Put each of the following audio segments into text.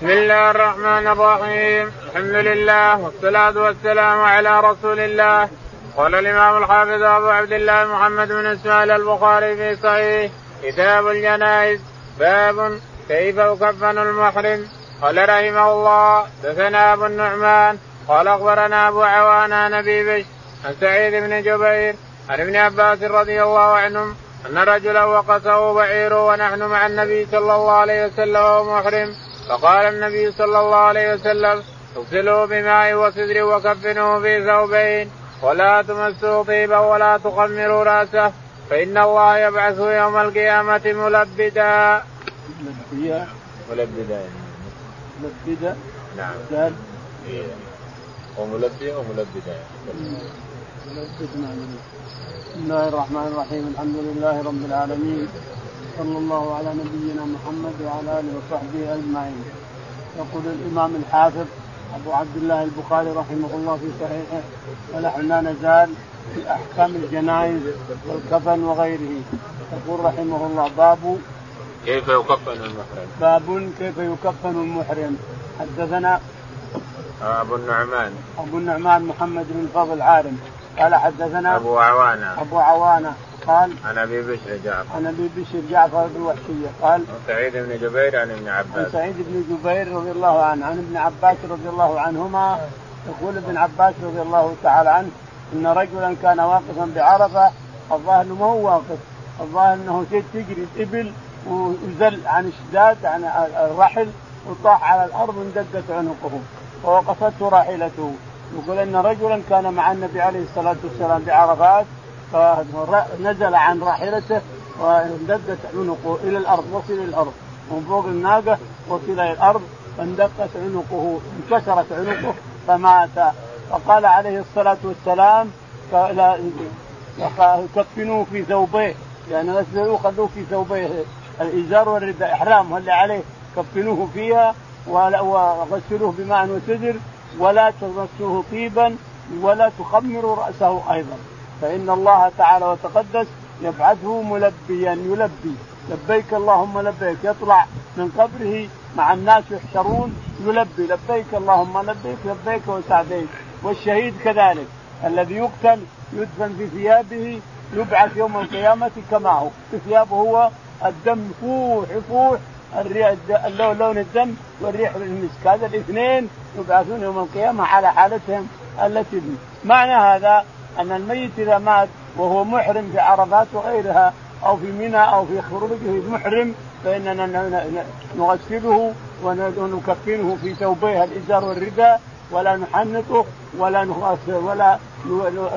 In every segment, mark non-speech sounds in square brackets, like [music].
بسم الله الرحمن الرحيم الحمد لله والصلاة والسلام على رسول الله قال الإمام الحافظ أبو عبد الله محمد بن إسماعيل البخاري في صحيح كتاب الجنائز باب كيف يكفن المحرم قال رحمه الله دثنا أبو النعمان قال أخبرنا أبو عوان نبي بش عن سعيد بن جبير عن ابن عباس رضي الله عنهم أن رجلا وقصه بعيره ونحن مع النبي صلى الله عليه وسلم وهو محرم فقال النبي صلى الله عليه وسلم اغسلوه بماء وسدر وكفنوه في ثوبين ولا تمسوا طيبا ولا تخمروا رأسه فإن الله يبعثه يوم القيامة ملبدا. ملبدا ملبدا ملبدا نعم. قال إيه. وملبي وملبدا. ملبد بسم الله الرحمن الرحيم الحمد لله رب العالمين صلى الله على نبينا محمد وعلى آله وصحبه أجمعين. يقول الإمام الحافظ أبو عبد الله البخاري رحمه الله في صحيحه ونحن لا نزال في أحكام الجنائز والكفن وغيره. يقول رحمه الله باب كيف يكفن المحرم؟ باب كيف يكفن المحرم. حدثنا أبو النعمان. أبو النعمان محمد بن الفضل عارم قال حدثنا أبو عوانة. أبو عوانة. قال عن أبي بشر جعفر. عن أبي بشر جعفر بن وحشيه قال عن سعيد بن جبير عن ابن عن عباس سعيد بن جبير رضي الله عنه عن ابن عباس رضي الله عنهما. يقول ابن عباس رضي الله تعالى عنه إن رجلا كان واقفا بعرفة الظاهر إنه ما هو واقف. الظاهر إنه تجري الإبل وزل عن الشداد عن الرحل وطاح على الأرض واندقت عنقه فوقفته راحلته. يقول إن رجلا كان مع النبي عليه الصلاة والسلام بعرفات فنزل عن راحلته واندقت عنقه إلى الأرض وصل إلى الأرض. من فوق الناقة وصل إلى الأرض فاندقت عنقه انكسرت عنقه فمات. فقال عليه الصلاة والسلام كفنوه في ثوبيه. يعني غسلوه خذوه في ثوبيه. الإزار والرداء احرامه اللي عليه؟ كفنوه فيها وغسلوه بماء وسدر ولا تمسوه طيبا ولا تخمروا رأسه أيضا. فإن الله تعالى وتقدس يبعثه ملبيا يلبي. لبيك اللهم لبيك. يطلع من قبره مع الناس يحشرون يلبي. لبيك اللهم لبيك لبيك وسعديك. والشهيد كذلك. الذي يقتل يدفن في ثيابه يبعث يوم القيامة كما هو. ثيابه هو الدم يفوح يفوح اللون لون الدم والريح المسك. هذا الاثنين يبعثون يوم القيامة على حالتهم التي معنى هذا أن الميت إذا مات وهو محرم في عرفات وغيرها أو في منى أو في خروجه محرم فإننا نغسله ونكفنه في ثوبيه الإزار والرداء ولا نحنطه ولا ولا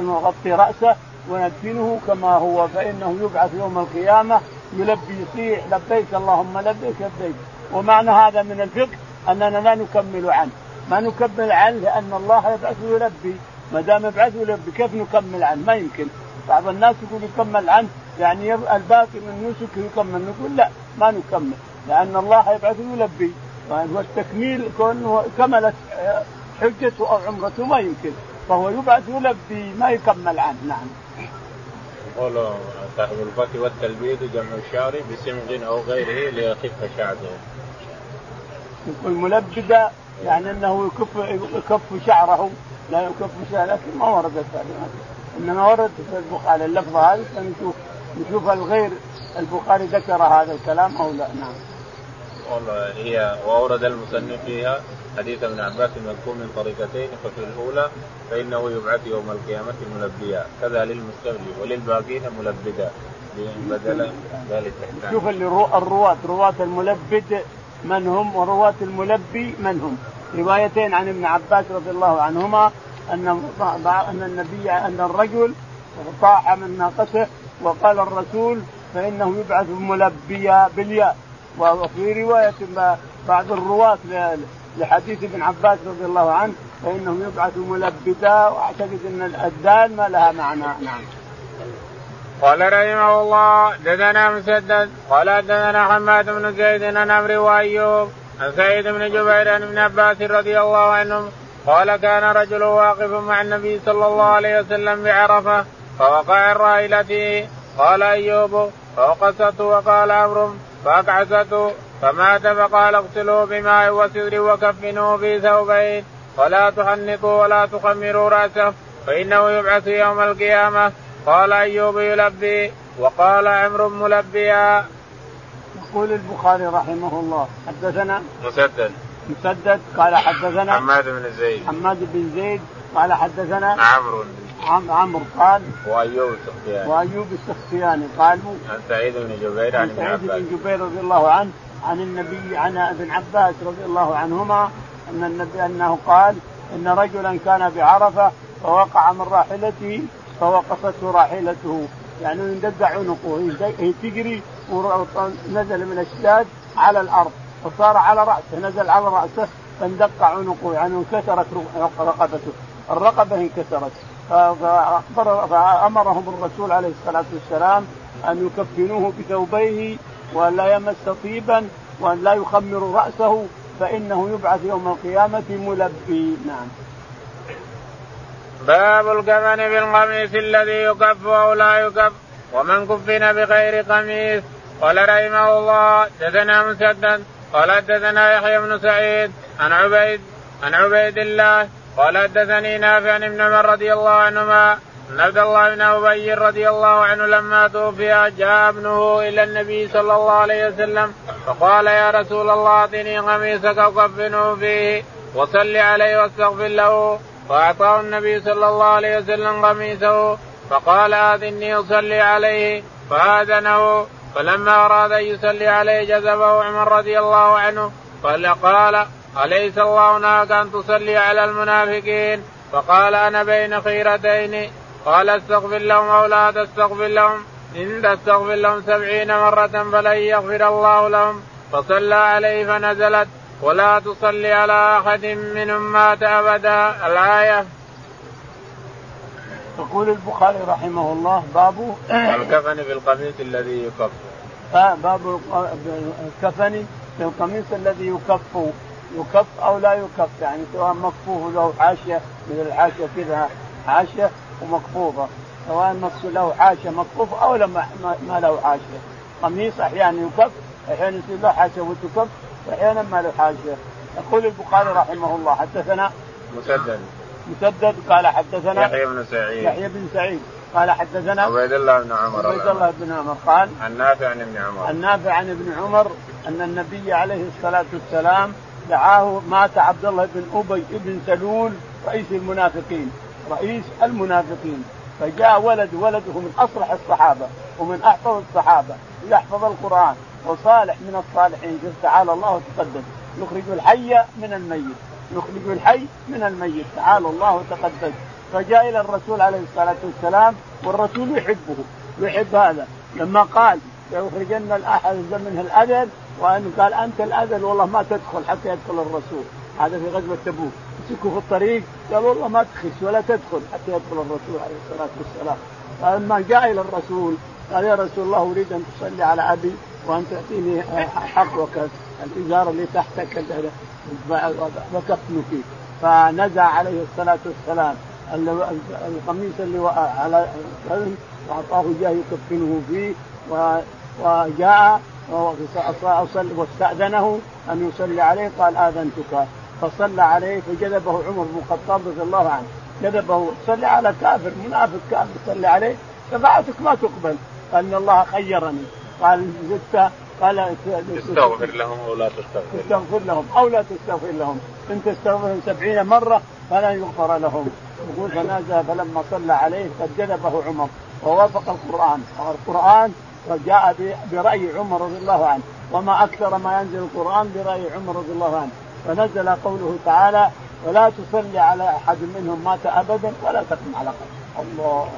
نغطي رأسه وندفنه كما هو فإنه يبعث يوم القيامة يلبي يصيح لبيك اللهم لبيك لبيك. ومعنى هذا من الفقه أننا لا نكمل عنه. ما نكمل عنه لأن الله يبعثه يلبي ما دام يبعثه يلبي كيف نكمل عنه؟ ما يمكن. بعض الناس يقول يكمل عنه يعني الباقي من نسك يكمل. نقول لا ما نكمل. لأن الله يبعثه يلبي والتكميل كونه كملت حجته أو عمرته ما يمكن. فهو يبعث يلبي ما يكمل عنه. نعم. يقول صاحب الفتي والتلبيد جمع الشعر بسمغ أو غيره ليخف شعره. يقول ملبدا يعني إنه يكف يكف شعره. لا يكف شعره لكن ما وردت هذه إنما وردت في البخاري اللفظه هذه نشوف نشوف الغير البخاري ذكر هذا الكلام أو لا. نعم. هي وأورد المصنف فيها حديث ابن عباس المذكور من طريقتين ففي الأولى فإنه يبعث يوم القيامة ملبيا. كذا للمستولي وللباقين ملبدا. بدل ذلك شوف اللي الرواة رواة الملبد من هم ورواة الملبي من هم. روايتين عن ابن عباس رضي الله عنهما أن أن النبي أن الرجل طاح من ناقته وقال الرسول فإنه يبعث ملبيا بالياء وفي رواية بعض الرواة لحديث ابن عباس رضي الله عنه فإنه يبعث ملبدا وأعتقد أن الدال ما لها معنى نعم. قال رحمه الله دثنا مسدد قال دثنا حماد بن زيد عن عمرو وأيوب عن سعيد بن جبير عن ابن عباس رضي الله عنهم قال كان رجل واقف مع النبي صلى الله عليه وسلم بعرفة فوقع الراحلة قال أيوب فوقسته وقال عمرو فاقعسته فمات فقال اغسلوه بماء وسدر وكفنوه في ثوبين ولا تحنطوا ولا تخمروا رأسه فإنه يبعث يوم القيامة قال أيوب يلبي وقال عمرو ملبيا. يقول البخاري رحمه الله حدثنا مسدد. مسدد قال حدثنا حماد بن زيد. حماد بن زيد قال حدثنا عمرو. عم عمرو قال وأيوب السختياني. وأيوب السختياني قالوا عن سعيد بن جبير عن سعيد بن جبير رضي الله عنه عن النبي عن ابن عباس رضي الله عنهما أن النبي أنه قال إن رجلا كان بعرفة فوقع من راحلته فوقفته راحلته. يعني يندق عنقه هي تجري ونزل من الشداد على الأرض وصار على رأسه نزل على رأسه فاندق عنقه يعني انكسرت رقبته. الرقبة انكسرت. فأمرهم الرسول عليه الصلاة والسلام أن يكفنوه بثوبيه وأن لا يمس طيبا وأن لا يخمر رأسه فإنه يبعث يوم القيامة ملبي نعم. باب الكفن بالقميص الذي يكف أو لا يكف. ومن كفن بغير قميص قال رحمه الله دثنا مسدد قال دثنا يحيى بن سعيد عن عبيد عن عبيد الله قال حدثني نافع عن ابن عمر رضي الله عنهما ان عبد الله بن أبي رضي الله عنه لما توفي جاء ابنه إلى النبي صلى الله عليه وسلم فقال يا رسول الله أعطني قميصك وكفنه فيه وصل عليه واستغفر له فأعطاه النبي صلى الله عليه وسلم قميصه فقال آذني أصلي عليه فآذنه فلما أراد أن يصلي عليه جذبه عمر رضي الله عنه قال قال أليس الله نهاك أن تصلي على المنافقين؟ فقال أنا بين خيرتين. قال استغفر لهم أو لا تستغفر لهم؟ إن تستغفر لهم سبعين مرة فلن يغفر الله لهم. فصلى عليه فنزلت ولا تصلي على أحد منهم مات أبدا. الآية يقول البخاري رحمه الله باب الكفن بالقميص الذي يكف. آه باب الكفن بالقميص الذي يكف. يكف أو لا يكف يعني سواء مكفوف له حاشية مثل الحاشية كذا حاشية ومكفوفة. سواء له حاشية مكفوف أو لا ما له حاشية. قميص أحيانا يكف أحيانا يصير له حاشية وتكف واحيانا ما له حاشية. يقول البخاري رحمه الله حدثنا مسدد. مسدد قال حدثنا يحيى بن سعيد. يحيى بن سعيد. قال حدثنا عبيد الله بن عمر. عبيد الله بن عمر قال عن نافع عن ابن عمر. عن نافع عن ابن عمر أن النبي عليه الصلاة والسلام دعاه مات عبد الله بن أبي بن سلول رئيس المنافقين. رئيس المنافقين. فجاء ولد ولده من أصلح الصحابة ومن احفظ الصحابة يحفظ القرآن وصالح من الصالحين. تعالى الله وتقدم يخرج الحي من الميت. يخرج الحي من الميت. تعالى الله وتقدم. فجاء إلى الرسول عليه الصلاة والسلام والرسول يحبه يحب هذا. لما قال ليخرجن الأحد منه الاذن وأن قال أنت الأذل والله ما تدخل حتى يدخل الرسول. هذا في غزوة تبوك. مسكوا في الطريق قال والله ما تخش ولا تدخل حتى يدخل الرسول عليه الصلاة والسلام. فلما جاء إلى الرسول قال يا رسول الله أريد أن تصلي على أبي وأن تعطيني حقك الازار اللي تحتك. وكفنه فيه فنزع عليه الصلاة والسلام القميص اللي على وأعطاه اياه يكفنه فيه وجاء واستأذنه أن يصلي عليه قال آذنتك. فصلى عليه فجذبه عمر بن الخطاب رضي الله عنه. جذبه صلي على كافر منافق كافر صلي عليه. شفاعتك ما تقبل. قال إن الله خيرني. قال زدت قال استغفر لهم أو لا تستغفر. استغفر لهم أو لا تستغفر لهم. إن تستغفر لهم سبعين مرة فلا يغفر لهم. يقول فنازل فلما صلى عليه قد جذبه عمر ووافق القرآن. القرآن وجاء برأي عمر رضي الله عنه. وما أكثر ما ينزل القرآن برأي عمر رضي الله عنه. فنزل قوله تعالى ولا تصلي على أحد منهم مات أبدا ولا تقم على قبره. الله.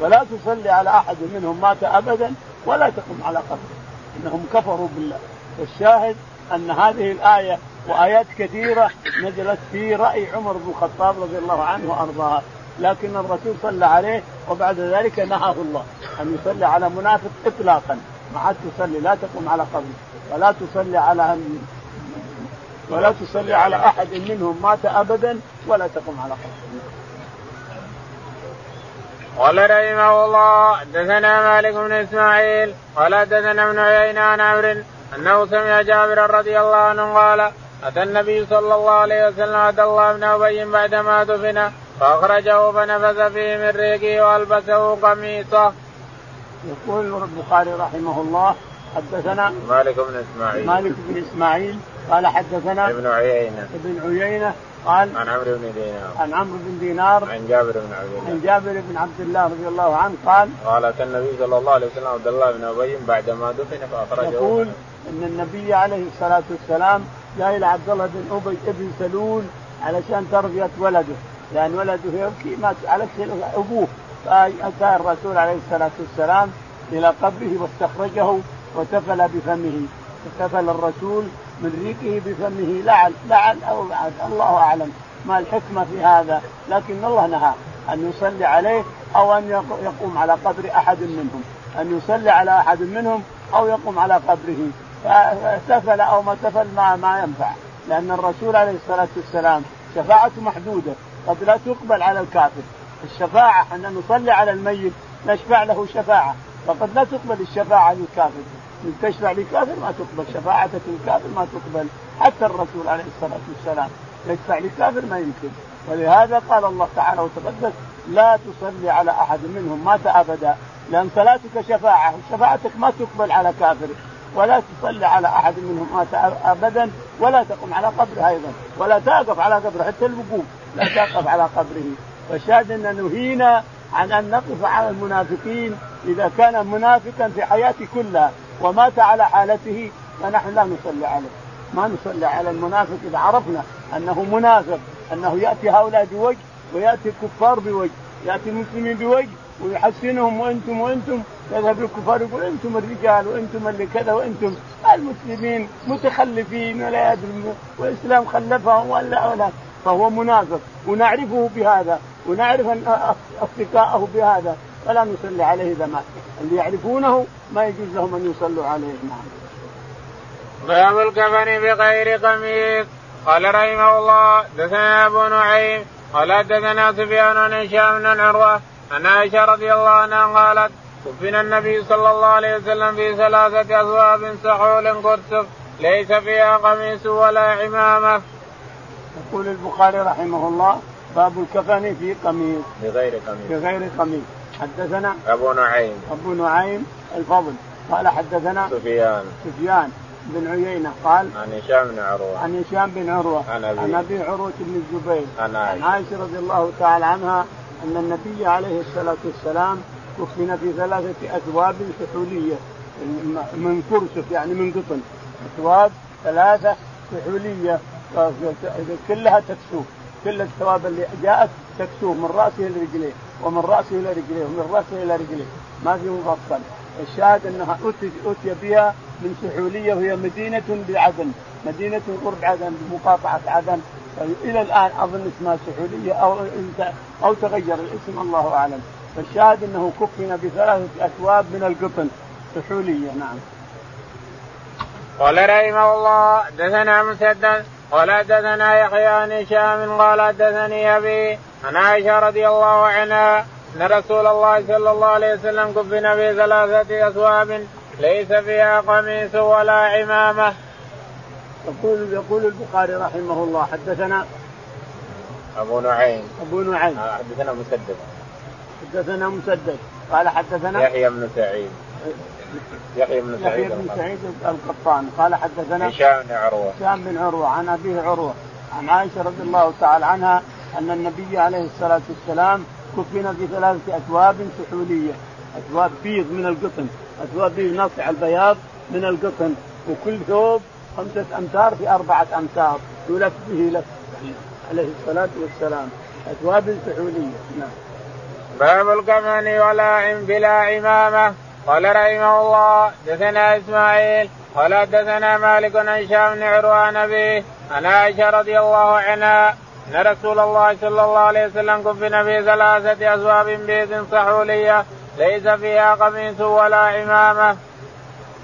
ولا تصلي على أحد منهم مات أبدا ولا تقم على قبره. إنهم كفروا بالله. والشاهد أن هذه الآية وآيات كثيرة نزلت في رأي عمر بن الخطاب رضي الله عنه وأرضاه. لكن الرسول صلى عليه وبعد ذلك نهاه الله أن يصلي على منافق اطلاقا. ما عاد تصلي لا تقوم على قبره ولا تصلي على ولا تصلي على أحد منهم مات ابدا ولا تقوم على قبره قال رحمه الله حدثنا مالك بن إسماعيل قال حدثنا ابن عيينة عن عمرو أنه سمع جابر رضي الله عنه قال أتى النبي صلى الله عليه وسلم اتى الله بن أبي بعدما دفن فأخرجه فنفث فيه من ريقه وألبسه قميصه. يقول البخاري رحمه الله حدثنا مالك بن إسماعيل مالك بن إسماعيل قال حدثنا ابن عيينة ابن عيينة قال عن عمرو بن دينار. عن عمرو بن دينار. عن جابر بن عبد الله. عن جابر بن عبد الله رضي الله عنه قال قال اتى النبي صلى الله عليه وسلم عبد الله بن أبي بعدما دفن فأخرجه يقول إن النبي عليه الصلاة والسلام جاء إلى عبد الله بن أبي بن سلول علشان تربية ولده. لأن ولده يبكي مات على أبوه. فأتى الرسول عليه الصلاة والسلام إلى قبره واستخرجه وتفل بفمه. تفل الرسول من ريقه بفمه لعل لعل أو بعد. الله أعلم ما الحكمة في هذا. لكن الله نهى أن يصلي عليه أو أن يقوم على قبر أحد منهم. أن يصلي على أحد منهم أو يقوم على قبره. فتفل أو ما تفل ما ما ينفع. لأن الرسول عليه الصلاة والسلام شفاعته محدودة. قد لا تقبل على الكافر. الشفاعة أن نصلي على الميت نشفع له شفاعة. فقد لا تقبل الشفاعة للكافر. تشفع لكافر ما تقبل شفاعتك للكافر ما تقبل. حتى الرسول عليه الصلاة والسلام يشفع لكافر ما يمكن. ولهذا قال الله تعالى وتقدس لا تصلي على أحد منهم مات أبدا لأن صلاتك شفاعة شفاعتك ما تقبل على كافر. ولا تصلي على أحد منهم مات أبدا ولا تقم على قبره أيضا ولا تقف على قبره حتى الوقوف لا تقف على قبره. فالشاهد ان نهينا عن أن نقف على المنافقين إذا كان منافقا في حياته كلها. ومات على حالته فنحن لا نصلي عليه. ما نصلي على المنافق إذا عرفنا أنه منافق أنه يأتي هؤلاء بوجه ويأتي الكفار بوجه يأتي المسلمين بوجه ويحسنهم وأنتم وأنتم يذهب الكفار يقول أنتم الرجال وأنتم اللي كذا وأنتم المسلمين متخلفين ولا يدري والاسلام خلفهم ولا ولا. فهو منافق. ونعرفه بهذا ونعرف اصدقائه بهذا. فلا نصلي عليه إذا مات. اللي يعرفونه ما يجوز لهم أن يصلوا عليه نعم. باب الكفن بغير قميص قال رحمه الله دثنا أبو نعيم قال دثنا سفيان عن هشام بن عروة عن عائشة رضي الله عنها قالت كفن النبي صلى الله عليه وسلم في ثلاثة اثواب سحول قرصف ليس فيها قميص ولا عمامة. يقول البخاري رحمه الله باب الكفن في قميص بغير قميص بغير قميص حدثنا أبو نعيم. أبو نعيم الفضل. قال حدثنا سفيان. سفيان بن عيينة قال عن هشام بن عروة. عن هشام بن عروة. عن ابي عن أبي عروة بن الزبير. عن عائشة. عن عائشة رضي الله تعالى عنها أن النبي عليه الصلاة والسلام كفن في ثلاثة أثواب سحولية. من فرسف يعني من قطن. أثواب ثلاثة سحولية. كلها تكسوه كل الثواب اللي جاءت تكسوه من رأسه إلى رجليه ومن رأسه إلى رجليه ومن رأسه إلى رجليه. ما في مفصل. الشاهد أنها اتي بها من سحولية وهي مدينة بعدن مدينة قرب عدن بمقاطعه عدن. إلى الآن أظن اسمها سحولية أو أو تغير الاسم الله أعلم. فالشاهد أنه كفن بثلاثة اثواب من القطن. سحولية نعم. قال رحمه الله دثنا مسدد قال حدثنا يحيى عن هشام قال حدثني أبي عن عائشة رضي الله عنها أن رسول الله صلى الله عليه وسلم كفن في ثلاثة اثواب ليس فيها قميص ولا عمامة. يقول يقول البخاري رحمه الله حدثنا أبو نعيم. أبو نعيم. آه، حدثنا مسدد. حدثنا مسدد. قال حدثنا يحيى بن سعيد. يحيى بن سعيد يحيى بن سعيد القطان. قال حدثنا هشام بن عروة. هشام بن عروة عن أبيه عروة عن عائشة رضي الله تعالى عنها أن النبي عليه الصلاة والسلام كفن في ثلاثة أثواب سحولية. أثواب بيض من القطن أثواب بيض ناصع البياض من القطن وكل ثوب خمسة أمتار في أربعة أمتار يلف به لف عليه الصلاة والسلام. أثواب سحولية نعم. باب الكفن ولا بلا عمامة قال رحمه الله دثنا إسماعيل قال دثنا مالك عن هشام بن عروه عن ابيه عن عائشة رضي الله عنها أن رسول الله صلى الله عليه وسلم كفن في ثلاثة اثواب بيض صحولية ليس فيها قميص ولا عمامة.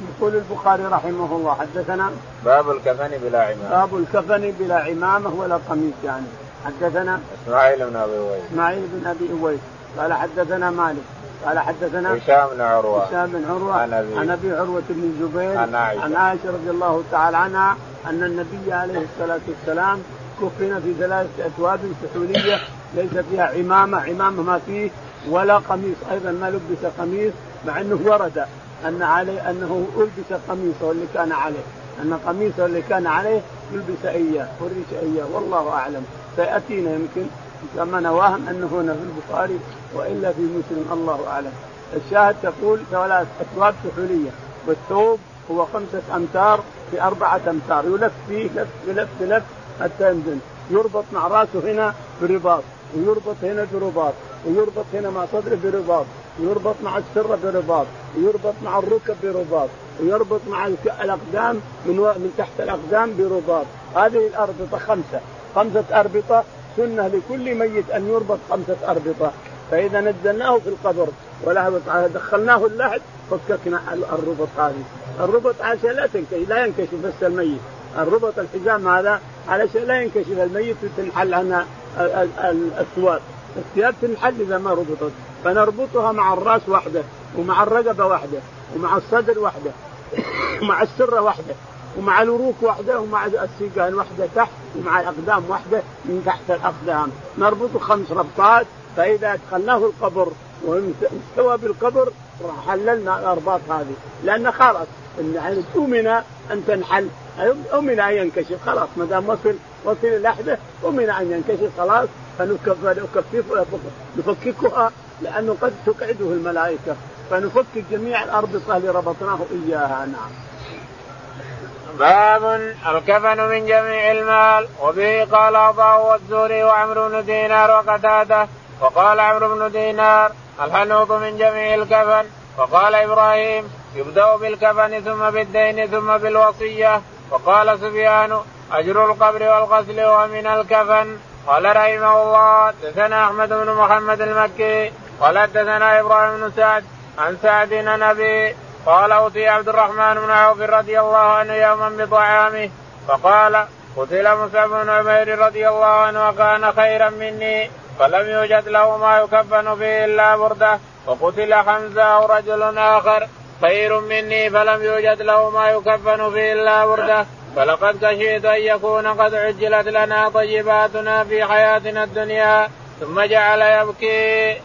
يقول البخاري رحمه الله حدثنا باب الكفن بلا عمامة. باب الكفن بلا عمامة ولا قميص يعني حدثنا إسماعيل بن أبي أويس إسماعيل بن أبي أويس قال حدثنا مالك قال حدثنا هشام بن عروة. هشام بن عروة. عن ابي عن أبي عروة بن الزبير. عن عائشة. عن عائشة رضي الله تعالى عنها أن النبي عليه الصلاة والسلام كفن في ثلاثة أثواب سحولية ليس فيها عمامة. عمامة ما فيه ولا قميص. أيضا ما لبس قميص مع أنه ورد أن عليه أنه ألبس قميصه اللي كان عليه. أن قميصه اللي كان عليه يلبس أياه فرش أياه. والله أعلم. سيأتينا يمكن كما نواهم أنه هنا في البخاري وإلا في مسلم الله أعلم. الشاهد تقول ثلاث اثواب سحولية. والثوب هو خمسة أمتار في أربعة أمتار. يلف فيه لف لف لف حتى ينزل. يربط مع رأسه هنا برباط ويربط هنا برباط ويربط هنا مع صدره برباط ويربط مع السره برباط ويربط مع الركب برباط ويربط مع الأقدام من و... من تحت الأقدام برباط. هذه الأربطة خمسة. خمسة أربطة سنه لكل ميت أن يربط خمسة أربطة. فإذا نزلناه في القبر ولا دخلناه اللحد فككنا الربط هذه. الربط عشان لا تنكشف لا ينكشف بس الميت. الربط الحزام هذا علشان لا ينكشف الميت وتنحل عنها الثواب الثياب تنحل إذا ما ربطت. فنربطها مع الرأس وحده ومع الرقبة وحده ومع الصدر وحده [coughs] ومع السره وحده. ومع الوروك وحده ومع السيقان وحده تحت ومع الأقدام وحده من تحت الأقدام. نربط خمس ربطات فإذا أدخلناه القبر واستوى بالقبر حللنا الأرباط هذه. لأن خلاص يعني أمن أن تنحل. أمن أن ينكشف. خلاص ما دام وصل وصل اللحده أمن أن ينكشف خلاص. فنكفف نفككها لأنه قد تقعده الملائكة. فنفكك جميع الأربطة اللي ربطناه إياها. نعم. باب الكفن من جميع المال وبه قال عطاء والزوري وعمرو بن دينار وقتادة وقال عمرو بن دينار الحنوط من جميع الكفن. وقال إبراهيم يبدأ بالكفن ثم بالدين ثم بالوصية. وقال سفيان أجر القبر والغسل هو من الكفن. قال رحمه الله دثنا أحمد بن محمد المكي قال دثنا إبراهيم بن سعد عن سعد بن أبي قال أوتي عبد الرحمن بن عوف رضي الله عنه يوما بطعامه فقال قتل مصعب بن عمير رضي الله عنه وكان خيرا مني فلم يوجد له ما يكفن فيه إلا برده وقتل حمزة أو رجل آخر خير مني فلم يوجد له ما يكفن فيه إلا برده فلقد خشيت أن يكون قد عجلت لنا طيباتنا في حياتنا الدنيا ثم جعل يبكي.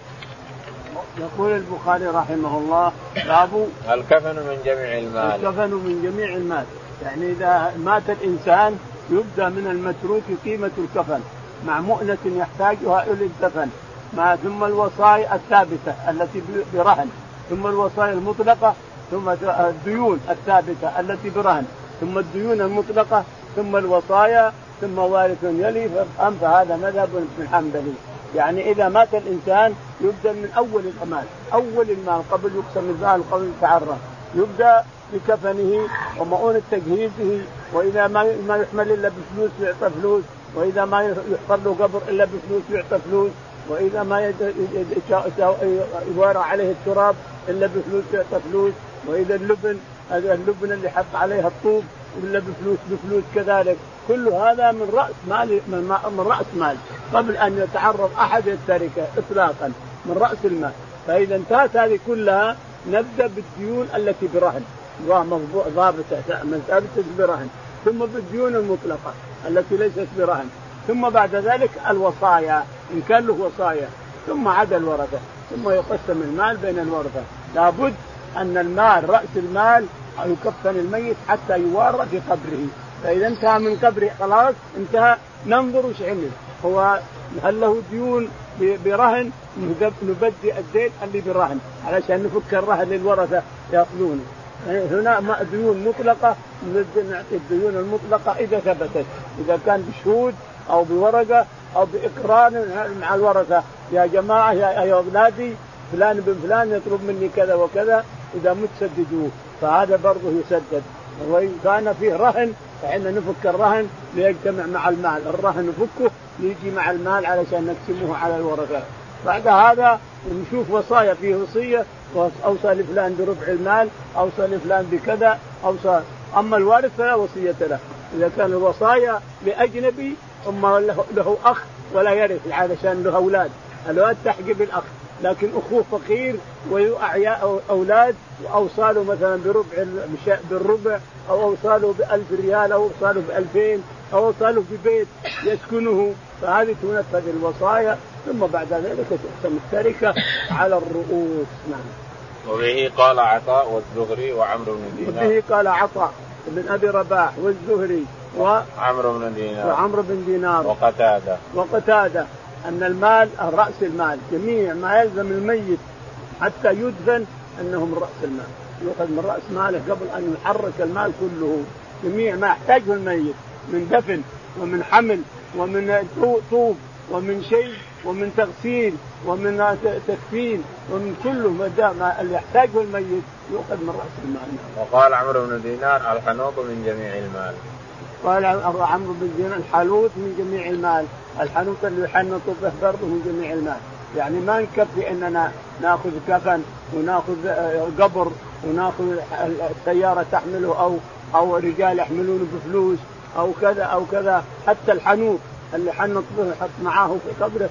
يقول البخاري رحمه الله باب الكفن من جميع المال. الكفن من جميع المال. يعني إذا مات الإنسان يبدأ من المتروك قيمة الكفن. مع مؤنة يحتاجها إلى الدفن ما ثم الوصايا الثابتة التي برهن. ثم الوصايا المطلقة ثم الديون الثابتة التي برهن. ثم الديون المطلقة ثم الوصايا ثم وارث يلي فهذا مذهب ابن حنبلي يعني إذا مات الإنسان يبدأ من أول المال أول المال قبل يقسم المال قبل يتعرف يبدأ بكفنه ومؤونة تجهيزه وإذا ما ما يحمل إلا بفلوس يعطى فلوس وإذا ما يحفر له قبر إلا بفلوس يعطى فلوس وإذا ما يوارى عليه التراب إلا بفلوس يعطى فلوس وإذا اللبن اللبن اللي حط عليها الطوب ولا بفلوس بفلوس كذلك. كل هذا من رأس مال من رأس مال. قبل أن يتعرض أحد التركة اطلاقا من رأس المال. فإذا انتهت هذه كلها نبدأ بالديون التي برهن. ضابطة ثابته برهن. ثم بالديون المطلقة التي ليست برهن. ثم بعد ذلك الوصايا إن كان له وصايا. ثم عدا الورثة. ثم يقسم المال بين الورثة. لابد أن المال رأس المال يكفن الميت حتى يوارى في قبره فإذا انتهى من قبره خلاص انتهى. ننظر وش عمل هو هل له ديون برهن؟ نبدي الدين اللي برهن علشان نفك الرهن للورثة ياخذونه هنا ديون مطلقة نعطي الديون المطلقة إذا ثبتت. إذا كان بشهود أو بورقة أو باقرار مع الورثة. يا جماعة يا أولادي فلان بن فلان يطلب مني كذا وكذا. إذا مت سددوه فهذا برضه يسدد. وان كان فيه رهن فإحنا نفك الرهن ليجتمع مع المال. الرهن نفكه يجي مع المال علشان نقسمه على الورثة. بعد هذا نشوف وصايا فيه وصية أوصى لفلان بربع المال أوصى لفلان بكذا أوصى. أما الوارث فلا وصية له. إذا كان الوصايا لأجنبي له, له أخ ولا يرث علشان له أولاد. الأولاد تحجب الأخ. لكن أخوه فقير وأعياء أولاد وأوصاله مثلا بربع بالربع أو أوصاله بألف ريال أو أوصاله بألفين أو أوصاله ببيت يسكنه. فهذه تنفذ الوصايا. ثم بعد ذلك تقسم التركة على الرؤوس. نعم. وبه قال عطاء والزهري وعمرو بن دينار. وبه قال عطاء بن أبي رباح والزهري وعمرو بن دينار. وعمرو بن دينار. وقتادة. وقتادة. أن المال رأس المال جميع ما يلزم الميت حتى يدفن انه من رأس المال يؤخذ من رأس ماله قبل أن يحرك المال كله جميع ما يحتاجه الميت من دفن ومن حمل ومن طوب ومن شيء ومن تغسيل ومن تكفين ومن كله ما دام اللي يحتاجه الميت يؤخذ من رأس المال. وقال عمرو بن دينار الحنوط من جميع المال. قال عمرو بن دينار الحنوط من جميع المال، الحنوط اللي يحنط به برضه من جميع المال. يعني ما نكفي إننا نأخذ كفن ونأخذ آه، قبر ونأخذ السيارة تحمله أو أو رجال يحملونه بفلوس أو كذا أو كذا حتى الحنوط اللي حنط به يحط معاه في قبره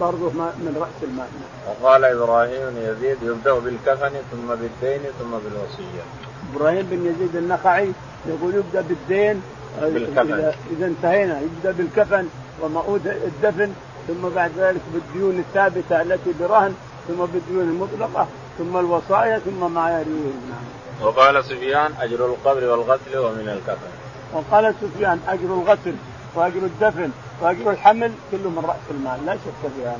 برضه من رأس المال. وقال إبراهيم يزيد يبدأ بالكفن ثم بالدين ثم بالوصية. إبراهيم بن يزيد النخعي يقول يبدأ بالدين بالكفن اذا, إذا انتهينا يبدأ بالكفن ومؤود الدفن ثم بعد ذلك بالديون الثابتة التي برهن ثم بالديون المطلقة ثم الوصايا ثم ما يليه وقال سفيان أجر القبر والغسل ومن الكفن. وقال سفيان أجر الغسل وأجر الدفن وأجر الحمل كله من رأس المال لا شك في هذا.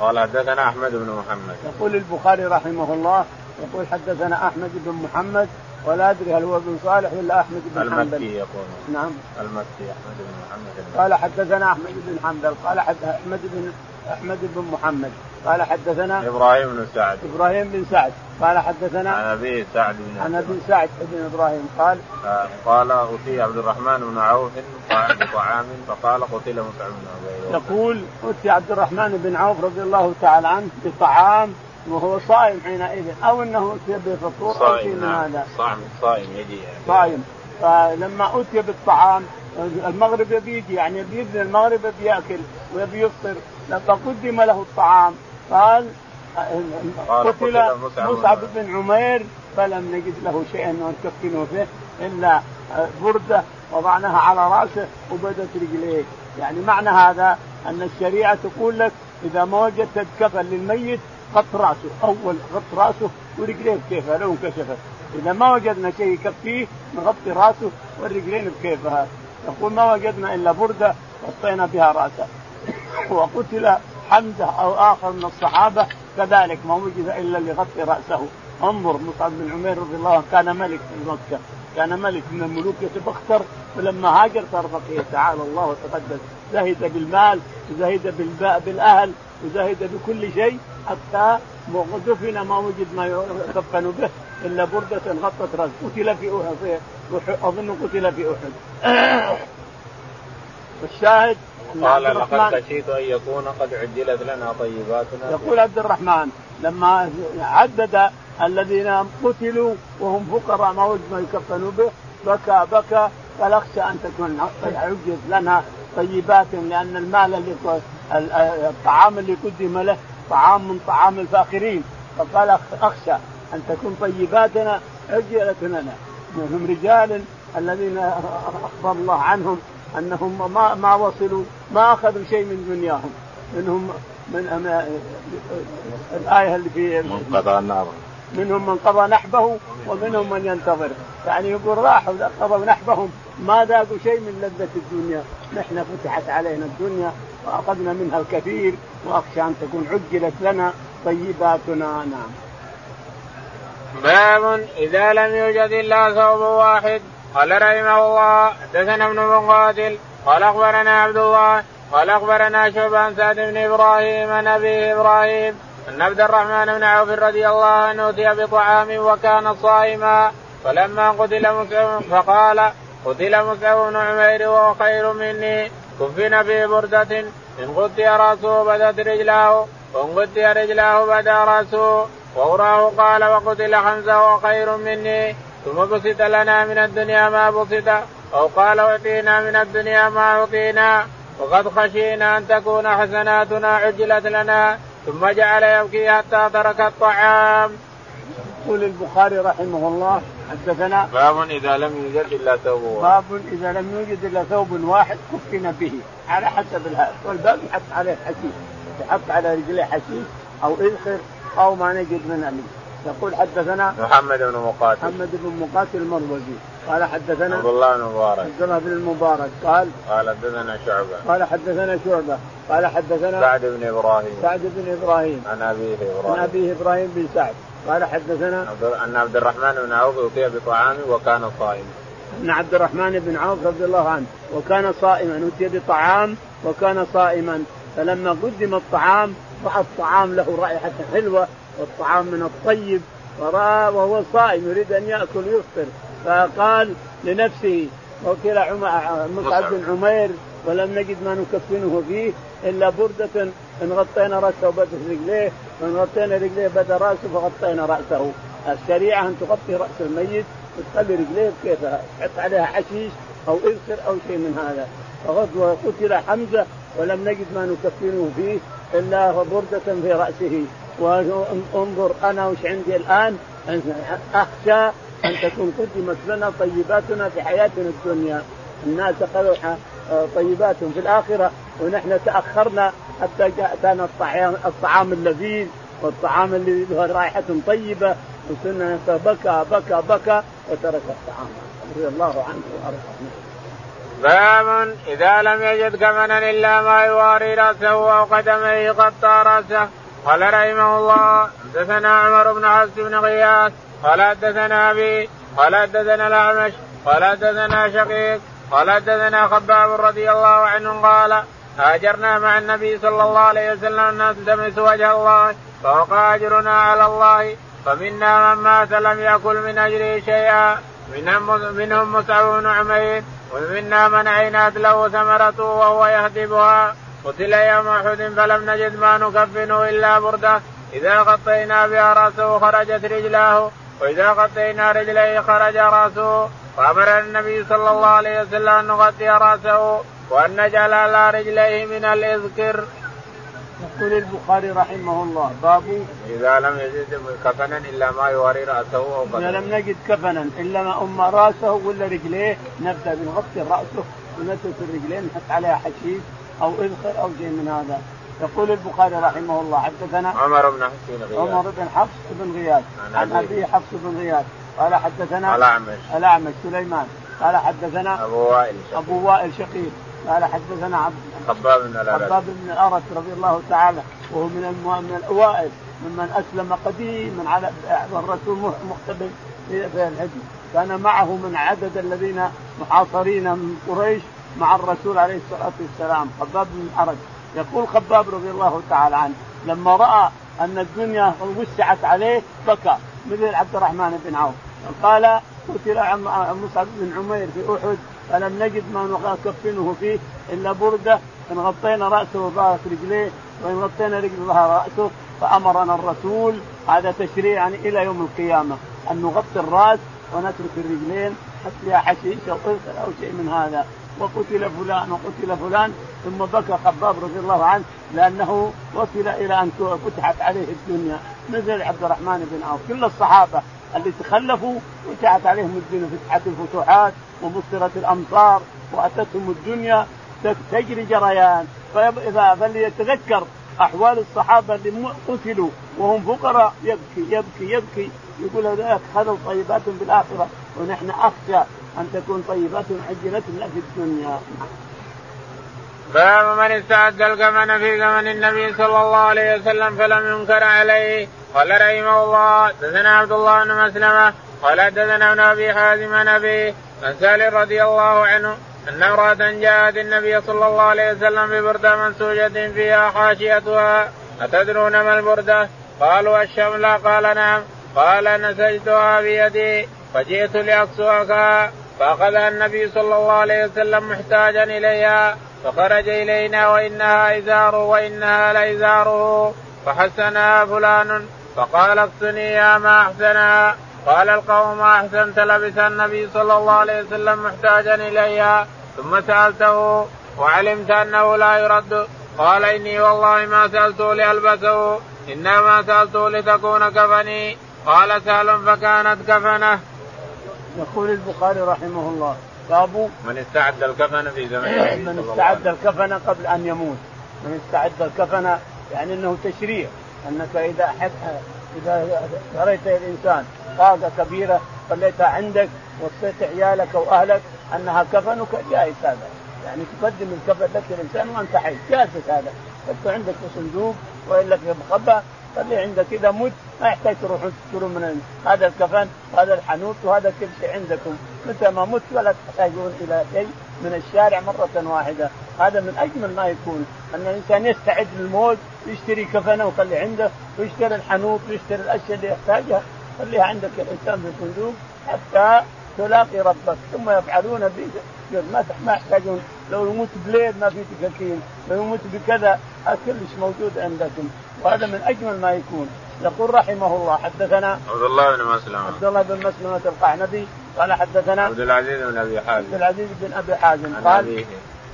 قال حدثنا أحمد بن محمد. يقول البخاري رحمه الله يقول حدثنا أحمد بن محمد ولا أدري هل هو بن صالح ولا أحمد بن حنبل. المكي يقول. نعم. المكي أحمد بن محمد. قال حدثنا أحمد بن حنبل قال أحمد بن أحمد بن محمد. قال حدثنا إبراهيم بن سعد. إبراهيم بن سعد. قال حدثنا عن أبي سعد بن عن أبي سعد بن إبراهيم. قال آه قال أتي عبد الرحمن بن عوف بطعام فقال قتل مطعم بن يقول أتي عبد الرحمن بن عوف رضي الله تعالى عنه بطعام وهو صائم حينئذ أو إنه أتي بفطور أو شيء من نعم. هذا. صائم صائم يجي يعني. صائم. فلما أتي بالطعام المغرب يبي يجي يعني باذن المغرب يبي ياكل ويبي يفطر فقدم له الطعام. قال قتل مصعب بن عمير. فلم نجد له شيئا نكفنه به إلا برده وضعناها على رأسه وبدت رجليه. يعني معنى هذا أن الشريعة تقول لك إذا ما وجدت كفن للميت غط راسه أول غط راسه ورجليه بكيفها لو انكشفت. إذا ما وجدنا شيء يكفيه نغطي راسه والرجلين بكيفها. يقول ما وجدنا إلا بردة غطينا بها رأسه. [coughs] وقتل حمزة أو آخر من الصحابة كذلك ما وجد إلا لغطي رأسه. انظر مصعب بن عمير رضي الله عنه كان ملك في مكة كان ملك من الملوك يتبختر فلما هاجر صار فقير. تعالى الله وتقدس زهد بالمال وزهد بالأهل وزهد بكل شيء حتى دفن ما وجد ما يكفن به إلا بردة غطت راسه قتل في أحد. أظن قتل في أحد. والشاهد قال لقد خشيت أن يكون قد عجلت لنا طيباتنا. يقول عبد الرحمن لما عدد الذين قتلوا وهم فقراء ما وجد ما يكفنوا به بكى بكى قال اخشى أن تكون عجز لنا طيبات لأن المال اللي الطعام اللي قدم له طعام من طعام الفاخرين فقال أخشى أن تكون طيباتنا عجلت لنا منهم رجال الذين أخبر الله عنهم أنهم ما ما وصلوا ما أخذوا شيء من دنياهم. منهم من الآية اللي في من قضى النار منهم من قضى نحبه ومنهم من ينتظر. يعني يقول راحوا قضوا نحبهم. ما ذاقوا شيء من لذة الدنيا. نحن فتحت علينا الدنيا وأخذنا منها الكثير وأخشى أن تكون عجلت لنا طيباتنا. نعم. باب إذا لم يوجد إلا ثوب واحد. قال رحمه الله حدثنا ابن مقاتل. قال أخبرنا عبد الله. قال أخبرنا شعبان سعد بن إبراهيم عن إبراهيم أن عبد الرحمن بن عوف رضي الله عنه أتي بطعام وكان صائما. فلما قتل فقال قتل مسعود بن عمير وهو خير مني. كفن في بردة إن قتي رأسه بدت رجلاه. وإن قتي رجلاه بدا رأسه. وأراه قال وقتل حمزة وهو خير مني. ثم بسط لنا من الدنيا ما بسط. أو قال أعطينا من الدنيا ما أعطينا. وقد خشينا أن تكون حسناتنا عجلت لنا. ثم جعل يبكي حتى ترك الطعام. يقول البخاري رحمه الله حدثنا باب إذا لم يوجد إلا ثوب واحد. باب إذا لم يوجد إلا ثوب واحد كفن به على حسب الهاب والباب يحط عليه حشيش يحط على رجليه حشيش أو اذخر أو ما نجد من أمين. يقول حدثنا محمد بن مقاتل. محمد بن مقاتل المروزي. قال حدثنا عبد الله بن مبارك. عبد الله بن المبارك قال قال حدثنا شعبة. قال حدثنا شعبة. قال حدثنا سعد بن إبراهيم. سعد بن إبراهيم. عن أبيه إبراهيم. عن أبيه إبراهيم بن سعد. قال حدثنا أن عبد الرحمن بن عوف اوتي بطعام وكان صائما. أن عبد الرحمن بن عوف رضي الله عنه وكان صائما أوتي بطعام وكان صائما. فلما قدم الطعام رأى الطعام له رائحة حلوة والطعام من الطيب ورأى وهو صائم يريد أن يأكل ويفطر. فقال لنفسه وكل مصعب بن عمير ولم نجد ما نكفنه فيه إلا بردة إن غطينا رأسه وبدت رجليه وان غطينا رجليه بدا راسه فغطينا رأسه. الشريعة أن تغطي رأس الميت وتخلي رجليه كيفها تحط عليها حشيش أو اذكر أو شيء من هذا. فغزوة قتل حمزة ولم نجد ما نكفنه فيه إلا بردة في رأسه. وانظر أنا وش عندي الآن. أخشى أن تكون قدمت لنا طيباتنا في حياتنا الدنيا. الناس اخذوا طيباتهم في الآخرة. ونحن تأخرنا حتى جاءنا الطعام اللذيذ والطعام اللي له رائحة طيبة وصرنا بكى بكى بكى وترك الطعام. رضي الله عنه وأرضاه. باب إذا لم يجد كمنا إلا ما يواري رأسه أو قدميه غطى رأسه. قال رحمه الله حدثنا عمر بن عبد بن غياث قال حدثنا أبي قال حدثنا الأعمش قال حدثنا شقيق قال حدثنا خباب رضي الله عنه قال هاجرنا مع النبي صلى الله عليه وسلم نلتمس وجه الله فوقع أجرنا على الله فمنا من مات لم يأكل من أجره شيئا منهم مصعب بن عمير ومنا من عينات له ثمرته وهو يهدبها. قتل يوم أحد فلم نجد ما نكفنه إلا برده. إذا غطينا بها رأسه خرجت رجلاه وإذا غطينا رجليه خرج رأسه. فامر النبي صلى الله عليه وسلم أن نغطي رأسه. وأن نجعل على رجليه من الإذكر. يقول البخاري رحمه الله باب إذا لم يجد كفنا إلا ما يواري رأسه أو إذا لم نجد كفنا إلا ما أم رأسه ولا رجليه نبدأ بنغطي راسه ونترك الرجلين نحط عليها حشيش أو إذخر أو شيء من هذا. يقول البخاري رحمه الله حدثنا عمر بن حفص بن غياث. عمر بن حفص بن غياث. عن أبي حفص بن غياث. قال حدثنا الأعمش. الأعمش سليمان. قال حدثنا أبو وائل أبو وائل شقيق. قال حدثنا عبد خباب بن الارت خباب بن الارت رضي الله تعالى. وهو من من الأوائل ممن أسلم قديما على الرسول مقتبل في الهدي. كان معه من عدد الذين محاصرين من قريش مع الرسول عليه الصلاة والسلام خباب بن الارت يقول خباب رضي الله تعالى عنه لما رأى أن الدنيا وسعت عليه بكى مثل عبد الرحمن بن عوف. قال قتل مصعب بن عمير في أحد فلم نجد ما نكفنه فيه إلا بردة. إن غطينا رأسه وظهرت رجليه وإن غطينا رجل ظهر رأسه فأمرنا الرسول هذا تشريعا إلى يوم القيامة أن نغطي الرأس ونترك الرجلين حتى حشيش أو أو شيء من هذا. وقتل فلان وقتل فلان. ثم بكى خباب رضي الله عنه لأنه وصل إلى أن فتحت عليه الدنيا. مثل عبد الرحمن بن عوف. كل الصحابة اللي تخلفوا فتحت عليهم الدنيا فتحت الفتوحات ومصرت الأمطار واتتهم الدنيا تجري جريان فليتذكر أحوال الصحابة اللي قتلوا وهم فقراء يبكي يبكي يبكي يقول هذا خذوا طيبات بالاخره ونحن أخشى أن تكون طيبات عجلتنا في الدنيا. باب من استعد الكمن في زمن النبي صلى الله عليه وسلم فلم ينكر عليه. قال رحمه الله دثنا عبد الله بن مسلمة قال دثنا ابن أبي حازم نبي عن سالم رضي الله عنه أن امرأة جاءت النبي صلى الله عليه وسلم ببرده منسوجة فيها حاشيتها أتدرون ما البرده؟ قالوا الشملة. قال نعم. قال نسجتها بيدي. فجئت لاقصاها فاخذها النبي صلى الله عليه وسلم محتاجا إليها فخرج إلينا وإنها إزاره وإنها لازاره فحسنها فلان فقال اقتني يا ما احسنها قال القوم ما أحسنت لبس النبي صلى الله عليه وسلم محتاجا إليها ثم سألته وعلمت أنه لا يرد. قال إني والله ما سألته لألبسه إنما سألته لتكون كفني. قال سهل فكانت كفنة. يقول البخاري رحمه الله باب من استعد الكفن في زمن من استعد الكفن قبل أن يموت. من استعد الكفن يعني إنه تشريع أنك إذا حد إذا اشتريت الإنسان طاقة كبيرة خليتها عندك وصيت عيالك أو اهلك أنها كفنك جائز هذا. يعني تقدم الكفن لك الانسان وأنت حي. جائز هذا. حتى عندك في صندوق وإلا في مخبأ. خليه عندك. إذا مت ما يحتاج تروحون تشتروا من هذا الكفن وهذا الحنوط وهذا كل شيء عندكم. متى ما مت ولا تحتاجون إلى شيء من الشارع مرة واحدة. هذا من أجمل ما يكون. أن الإنسان يستعد للموت يشتري كفنه ويخليه عنده ويشتري الحنوط ويشتري الأشياء اللي يحتاجها. خليها عندك الانسان في الصندوق حتى تلاقي ربك. ثم يفعلون به ما ما يحتاجون. لو يموت بليل ما في تكاكين لو يموت بكذا كلش موجود عندكم. وهذا من أجمل ما يكون. يقول رحمه الله حدثنا عبد الله بن مسلمة. عبد الله بن مسلمة القعنبي قال حدثنا عبد العزيز بن أبي حازم. عبد العزيز بن أبي حازم عن قال أبيه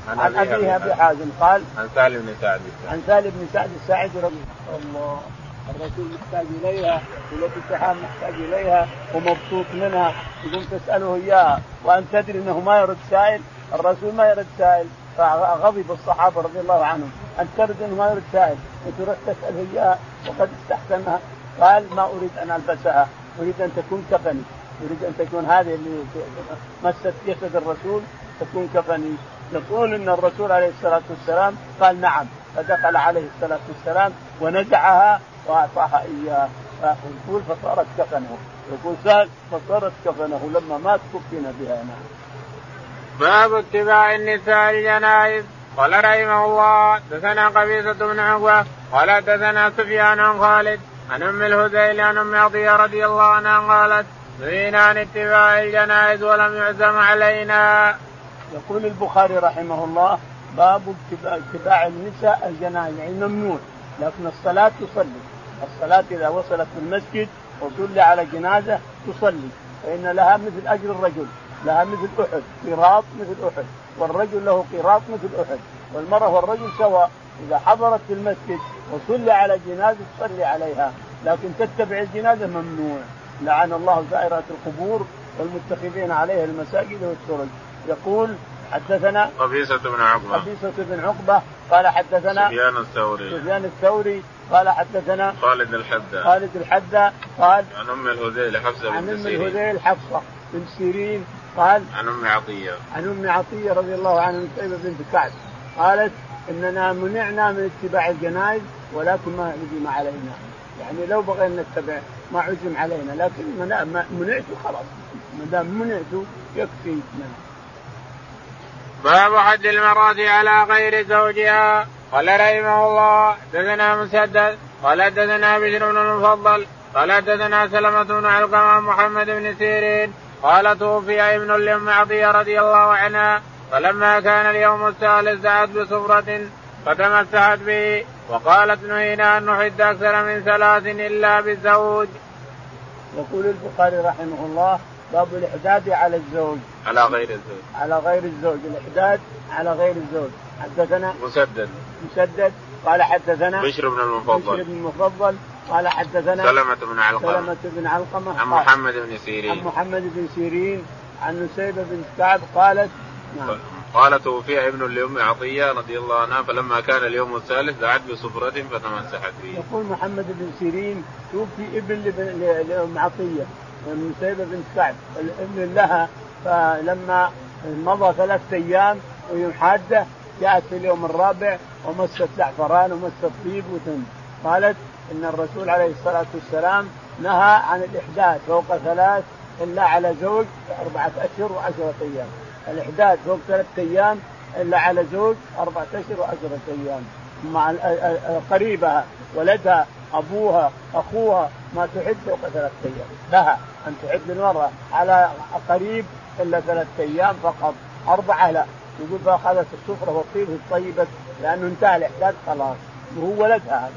عن, عن أبيه أبي حازم. قال عن سالم بن سعد. عن سالم بن سعد الساعدي رضي الله الرسول محتاج إليها والتي السحاب محتاج إليها ومبسوط منها. يقوم تسأله إياها وأن تدري إنه ما يرد سائل؟ الرسول ما يرد سائل. فغضب الصحابة رضي الله عنهم. أن ترد ما يرد سائل. وتروح تساله اياها وقد استحسنها. قال ما أريد أن البسها أريد أن تكون كفني. أريد أن تكون هذه اللي مست جسد الرسول تكون كفني. نقول إن الرسول عليه الصلاة والسلام قال نعم. فدخل عليه الصلاة والسلام ونزعها واعطاها إياه. يقول فصارت كفنه. يقول سهل فصارت كفنه. لما مات كفن بها نعم. باب اتباع النساء الجنائز قال رحمه الله دثنا قبيصة بن عقبة قال دثنا سفيان عن خالد عن أم الهذيل عن أم عطية رضي الله عنها قالت نهينا عن اتباع الجنائز ولم يعزم علينا. يقول البخاري رحمه الله باب اتباع النساء الجنائز. يعني ممنوع لكن الصلاة تصلي. الصلاة إذا وصلت في المسجد وصلي على جنازة تصلي فإن لها مثل أجر الرجل. لها مثل أحد قراط مثل أحد والرجل له قراط مثل أحد والمرأة والرجل سواء. إذا حضرت في المسجد وصلي على جنازة تصلي عليها لكن تتبع الجنازة ممنوع. لعن الله زائرات القبور والمتخذين عليها المساجد والسرج. يقول حدثنا قبيصة بن عقبة. قبيصة بن عقبة قال حدثنا سفيان الثوري. سفيان الثوري قال حدثنا خالد الحذاء خالد الحذاء قال عن أم الهذيل حفصة عن سيرين. الهذيل حفصة بن سيرين. قال عن أم عطية. عن أم عطية رضي الله عنها من سيبة بنت كعب. قالت إننا منعنا من اتباع الجنائز ولكن ما عزم علينا. يعني لو بغينا نتبع ما عزم علينا لكن منعت خلاص. ما دام منعت يكفي منع. باب حد المرأة على غير زوجها. قال رحمه الله دثنا مسدد قال دثنا بشر بن المفضل قال دثنا سلمة بن علقمة محمد بن سيرين قال توفي ابن لأم عطية رضي الله عنها فلما كان اليوم الثالث دعت بصفرة فتمسحت به وقالت نهينا أن نحد أكثر من ثلاث إلا بالزوج. يقول البخاري رحمه الله باب الإحداد على الزوج. على غير الزوج. على غير الزوج، الإحداد على غير الزوج، حدثنا مسدد مسدد قال حدثنا بشر بن المفضل بشر بن المفضل قال حدثنا سلمة بن علقمة. سلمة بن علقمة. عن محمد بن عن سيرين محمد بن سيرين. عن نسيبة بن كعب قالت نعم. قال توفي ابن لأم عطية رضي الله عنها فلما كان اليوم الثالث دعت بصفرة فتمسحت به. يقول محمد بن سيرين توفي ابن لأم عطية من نسيبة بن كعب الابن لها فلما مضى ثلاثة أيام ويوم حادة جاءت في اليوم الرابع ومست زعفران ومست طيب وتم. قالت إن الرسول عليه الصلاة والسلام نهى عن الإحداث فوق ثلاث إلا على زوج أربعة أشهر وعشرة أيام. الإحداث فوق ثلاثة أيام إلا على زوج أربعة أشهر وعشرة أيام. مع قريبها ولدها أبوها أخوها ما تعد فوق ثلاثة أيام. لها أن تعد المرأة على قريب إلا ثلاثة أيام فقط. أربعة لا. يقول فأخذت السفرة والطيب الطيبه لأنه انتهى الإحداث خلاص. وهو ولدها. هذا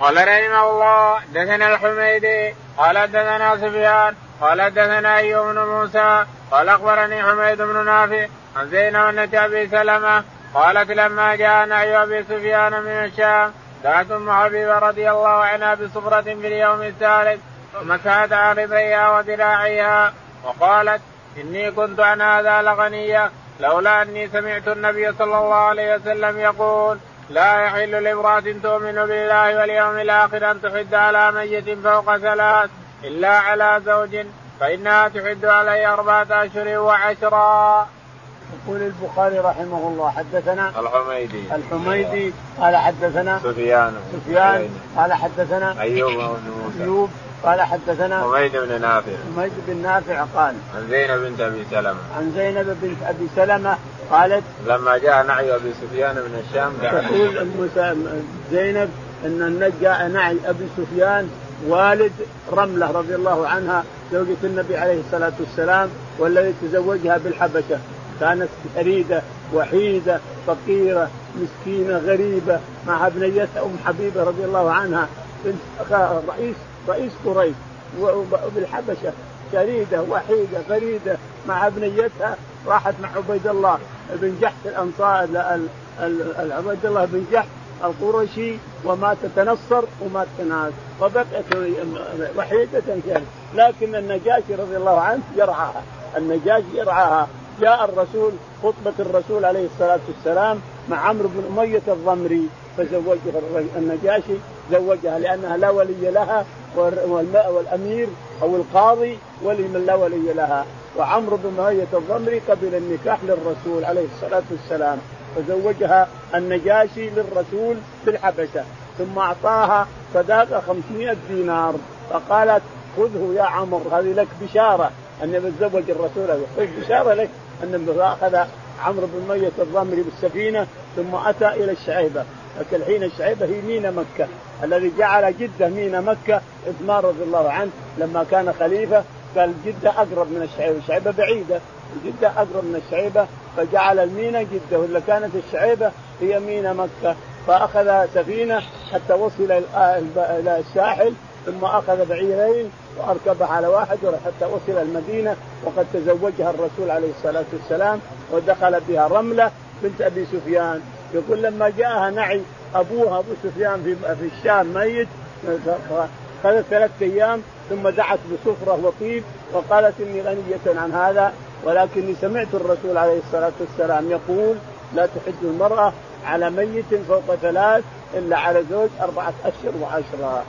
قال رحمه الله دثنا الحميدي قال دثنا سفيان قال دثنا أيوب بن موسى قال أخبرني حميد بن نافع عن زينب بنت أبي سلمة قالت لما جاء نعي أبي سفيان من الشام دعت أم حبيبة رضي الله عنها بصفرة في اليوم الثالث ومسحت عارضيها وذراعيها وقالت إني كنت عن هذا لغنيه لولا أني سمعت النبي صلى الله عليه وسلم يقول لا يحل لامرأة تؤمن بالله واليوم الآخر أن تحد على ميت فوق ثلاث إلا على زوج فإنها تحد عليه أربعة أشهر وعشرا. يقول البخاري رحمه الله حدثنا الحميدي. الحميدي قال حدثنا سفيان. سفيان قال حدثنا أيوب بن موسى. أيوب قال حدثنا حميد بن نافع. حميد بن نافع قال عن زينب بنت أبي سلمة. عن زينب بنت أبي سلمة قالت لما جاء نعي أبي سفيان من الشام تقول أم زينب إن جاء نعي أبي سفيان والد رملة رضي الله عنها زوجة النبي عليه الصلاة والسلام والذي تزوجها بالحبشة. كانت فريدة وحيدة فقيرة مسكينة غريبة مع ابنيتها أم حبيبة رضي الله عنها بنت رئيس رئيس قريش وبالحبشة شريدة وحيدة فريدة مع ابنيتها راحت مع عبيد الله بن جحش الأنصار عبيد الله بن جحش القرشي وما تتنصر وما تناس وبقيت وحيدة لكن النجاشي رضي الله عنه يرعاها النجاشي يرعاها. جاء الرسول خطبة الرسول عليه الصلاة والسلام مع عمرو بن أمية الضمري. فزوجها النجاشي زوجها لأنها لا ولي لها والأمير أو القاضي ولي من لا ولي لها. وعمرو بن أمية الضمري قبل النكاح للرسول عليه الصلاة والسلام. فزوجها النجاشي للرسول في الحبشة. ثم أعطاها صداقة 500 دينار. فقالت خذه يا عمر هذه لك بشارة. أن يتزوج الرسول طيب بشارة لك؟ أن أخذ عمرو بن مية الضمري بالسفينة ثم أتى إلى الشعيبة. لكن الحين الشعيبة هي مينا مكة. الذي جعل جدة مينا مكة عثمان رضي الله عنه لما كان خليفة قال جدة أقرب من الشعيبة. الشعيبة بعيدة. جدة أقرب من الشعيبة فجعل المينا جدة. ولا كانت الشعيبة هي مينا مكة. فأخذ سفينة حتى وصل إلى الساحل ثم أخذ بعيرين وأركبها على واحد حتى وصل المدينة. وقد تزوجها الرسول عليه الصلاة والسلام ودخل بها رملة بنت أبي سفيان. يقول لما جاءها نعي أبوها أبو سفيان في في الشام ميت خذت ثلاث أيام ثم دعت بسفرة وطيب وقالت إني غنية عن هذا ولكني سمعت الرسول عليه الصلاة والسلام يقول لا تحج المرأة على ميت فوق ثلاث إلا على زوج أربعة أشهر وعشرة.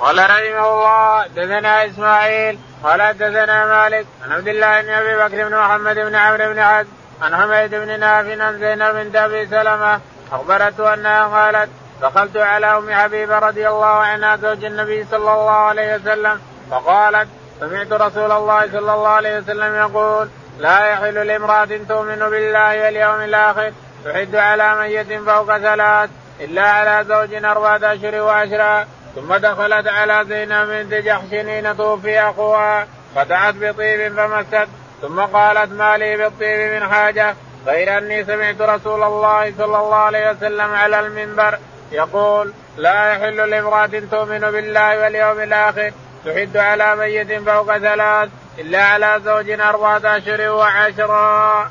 قال رحمه الله دثنا إسماعيل قال دثنا مالك عن عبد الله بن أبي بكر بن محمد بن عمرو بن عبد عن حميد بن نافع عن زينب بنت أبي سلمة اخبرته أنها قالت دخلت على أم حبيبة رضي الله عنها زوج النبي صلى الله عليه وسلم فقالت سمعت رسول الله صلى الله عليه وسلم يقول لا يحل لامرأة تؤمن بالله واليوم الآخر تحد على ميت فوق ثلاث إلا على زوج أربعة أشهر وعشرة ثم دخلت على زينب بنت جحش حين توفي أخوها فتعت بطيب فمست ثم قالت ما لي بالطيب من حاجة؟ غير أني سمعت رسول الله صلى الله عليه وسلم على المنبر يقول لا يحل لامرأة تؤمن بالله واليوم الآخر تحد على ميت فوق ثلاث إلا على زوج أربعة أشهر وعشرا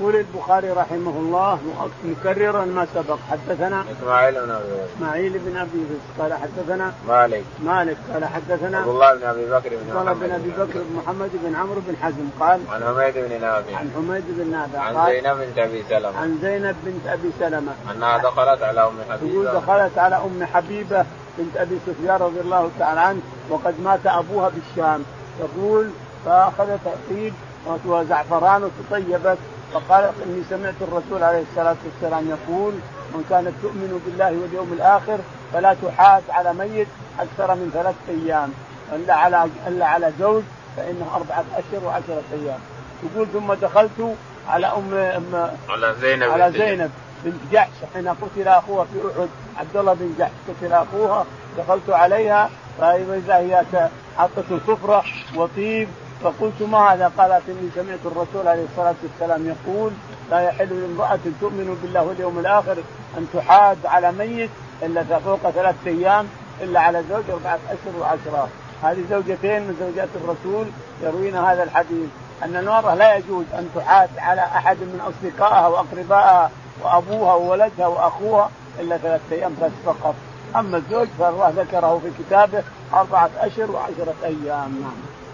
يقول البخاري رحمه الله مكررا ما سبق. حدثنا إسماعيل بن أبي إسماعيل بن أبي قال حدثنا مالك. مالك. قال حدثنا عبد الله بن أبي بكر بن محمد بن أبي بكر بن محمد بن عمرو بن حزم قال عن حميد بن نافع. عن حميد بن نافع عن زينب بنت أبي سلمة. عن زينب بنت أبي سلمة. أنها دخلت على أم حبيبة. تقول دخلت على أم حبيبة بنت أبي سفيان رضي الله تعالى عنه وقد مات أبوها بالشام. تقول فأخذت عقيد وزعفران وتطيبت. فقالت إني سمعت الرسول عليه الصلاة والسلام يقول من كانت تؤمن بالله واليوم الآخر فلا تحاس على ميت أكثر من ثلاث أيام إلا على إلا على زوج فإنه أربعة أشهر وعشرة أيام. تقول ثم دخلت على ام ام على زينب على زينب بنت جحش. حين قتل أخوها في أحد عبد الله بن جحش قتل أخوها دخلت عليها فإذا هي حطت سفرة وطيب فقلت ما هذا؟ قالت إني سمعت الرسول عليه الصلاة والسلام يقول لا يحل لامرأة تؤمن بالله واليوم الآخر أن تحاد على ميت إلا فوق ثلاثة أيام إلا على زوج أربعة أشهر وعشرة هذه زوجتين من زوجات الرسول يروين هذا الحديث أن المراه لا يجوز أن تحاد على أحد من أصدقائها وأقربائها وأبوها وولدها وأخوها إلا ثلاثة أيام بس فقط أما الزوج فالله ذكره في كتابه أربعة أشهر وعشرة أيام نعم.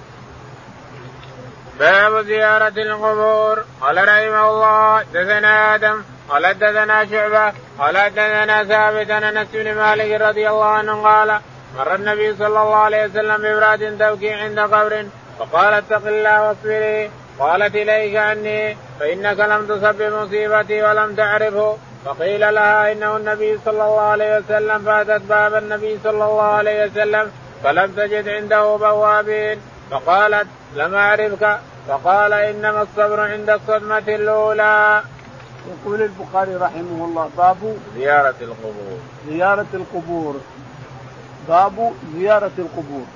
باب زيارة القبور. قال رحمه الله دثنا آدم. قال دثنا شعبة. قال دثنا ثابت أنس بن مالك رضي الله عنه قال مر النبي صلى الله عليه وسلم بامرأة تبكي عند قبر فقال اتق الله واصبري. قالت إليك عني فإنك لم تصب بمصيبتي ولم تعرفه. فقيل لها إنه النبي صلى الله عليه وسلم فاتت باب النبي صلى الله عليه وسلم فلم تجد عنده بوابين. فقالت لم أعرفك. فقال إنما الصبر عند الصدمة الأولى. يقول البخاري رحمه الله باب زيارة القبور. زيارة القبور. باب زيارة القبور.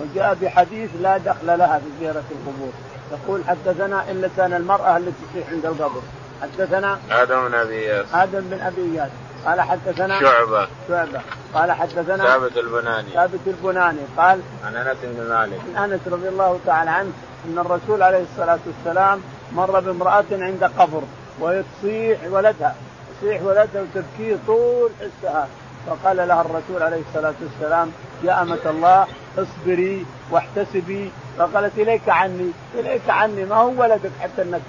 وجاء بحديث لا دخل لها في زيارة القبور. يقول حدثنا إلا كان المرأة التي تصيح عند القبر. حدثنا آدم بن أبي ياس. آدم بن أبي ياس. قال حدثنا شعبة. شعبة. قال حدثنا ثابت البناني. ثابت البناني. قال عن أنس بن مالك. عن أنس رضي الله تعالى عنه أن الرسول عليه الصلاة والسلام مر بامرأة عند قبر وهي تصيح ولدها. تصيح ولدها وتبكيه طول حسها فقال لها الرسول عليه الصلاة والسلام يا أمة الله اصبري واحتسبي. فقالت إليك عني إليك عني. ما هو ولدك حتى أنك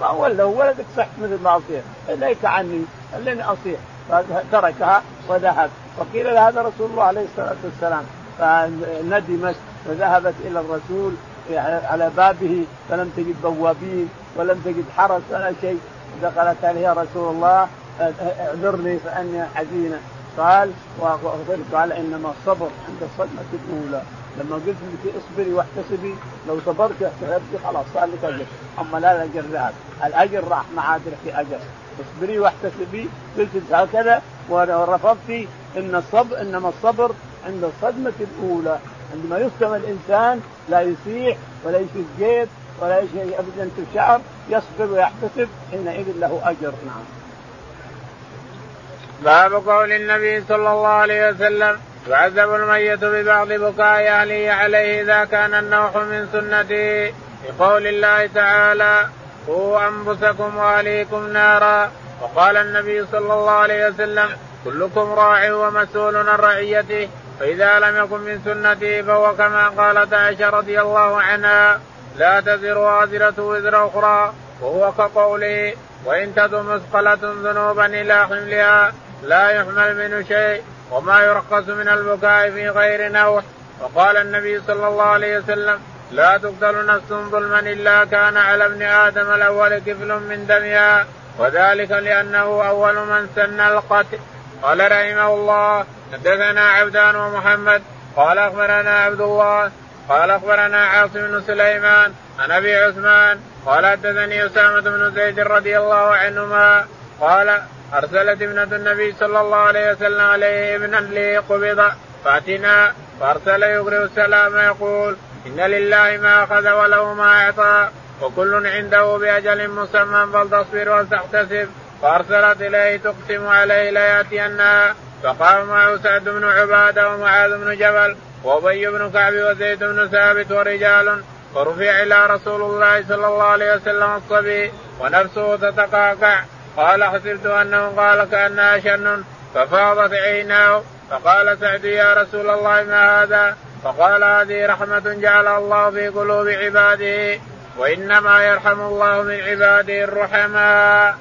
ما هو ولدك صحت مثل ما أصيح. إليك عني خليني أصيح. فتركها وذهب. وقيل هذا رسول الله عليه الصلاة والسلام فندمت وذهبت إلى الرسول على بابه فلم تجد بوابين ولم تجد حرس ولا شيء. دخلت عليه يا رسول الله؟ اعذرني فإني حزينه قال قال إنما الصبر عند الصدمة الأولى. لما قلت لك اصبري واحتسبي لو صبرت واحتسبتي خلاص صار لك أجر. أما لا الاجر ذهب. الأجر راح ما عاد لك أجر. اصبري واحتسبي قلت هكذا ورفضتي إن الصبر إنما الصبر عند الصدمة الأولى. عندما يصدم الإنسان لا يسيح ولا يشق جيب ولا يشق أبدا في الشعر يصبر ويحتسب حينئذ له أجر. نعم. باب قول النبي صلى الله عليه وسلم يعذب الميت ببعض بكاء أهله عليه إذا كان النوح من سنته بقول الله تعالى قوا أنفسكم وأهليكم نارا. وقال النبي صلى الله عليه وسلم كلكم راع ومسؤول عن رعيته فإذا لم يكن من سنته فهو كما قالت عائشة رضي الله عنها لا تزر وازرة وزر أخرى وهو كقوله وإن تدم مثقلة ذنوبا إلى حملها لا يحمل منه شيء وما يرخص من البكاء في غير نوح. وقال النبي صلى الله عليه وسلم لا تقتل نفس ظلما إلا كان على ابن آدم الأول كفل من دمها وذلك لأنه أول من سن القتل. قال رحمه الله حدثنا عبدان ومحمد قال أخبرنا عبد الله قال أخبرنا عاصم بن سليمان عن أبي عثمان قال حدثني أسامة بن زيد رضي الله عنهما قال أرسلت ابنة النبي صلى الله عليه وسلم عليه ابنا لي قبض فأتنا فأرسل يقرئ السلام يقول إن لله ما أخذ وله ما أعطى وكل عنده بأجل مسمى فلتصبر ولتحتسب فأرسلت إليه تقسم عليه لياتينها فقام معه سعد بن عبادة ومعاذ بن جبل وأبي بن كعب وزيد بن ثابت ورجال. فرفع إلى رسول الله صلى الله عليه وسلم الصبي ونفسه تتقاقع. قال حسبت أنه قال كأنها شن. ففاضت عيناه. فقال سعد يا رسول الله ما هذا؟ فقال هذه رحمة جعلها الله في قلوب عباده وإنما يرحم الله من عباده الرحماء.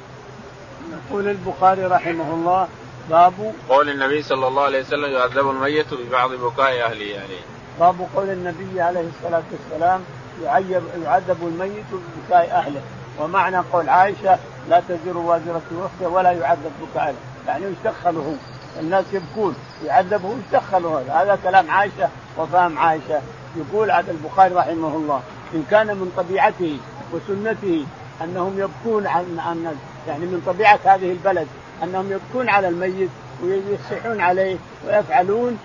يقول البخاري رحمه الله باب قول النبي صلى الله عليه وسلم يعذب الميت ببعض بكاء أهله يعني. باب قول النبي عليه الصلاة والسلام يعذب يعذب الميت ببكاء أهله ومعنى قول عائشة لا تزر وازرة اختها ولا يعذب بكاء يعني يستخلوا هو الناس يبكون يعذب هو يستخلوا هذا. هذا كلام عائشة وفهم عائشة. يقول عبد البخاري رحمه الله إن كان من طبيعته وسنته أنهم يبكون عن عن يعني من طبيعة هذه البلد أنهم يبكون على الميت ويصيحون عليه ويفعلون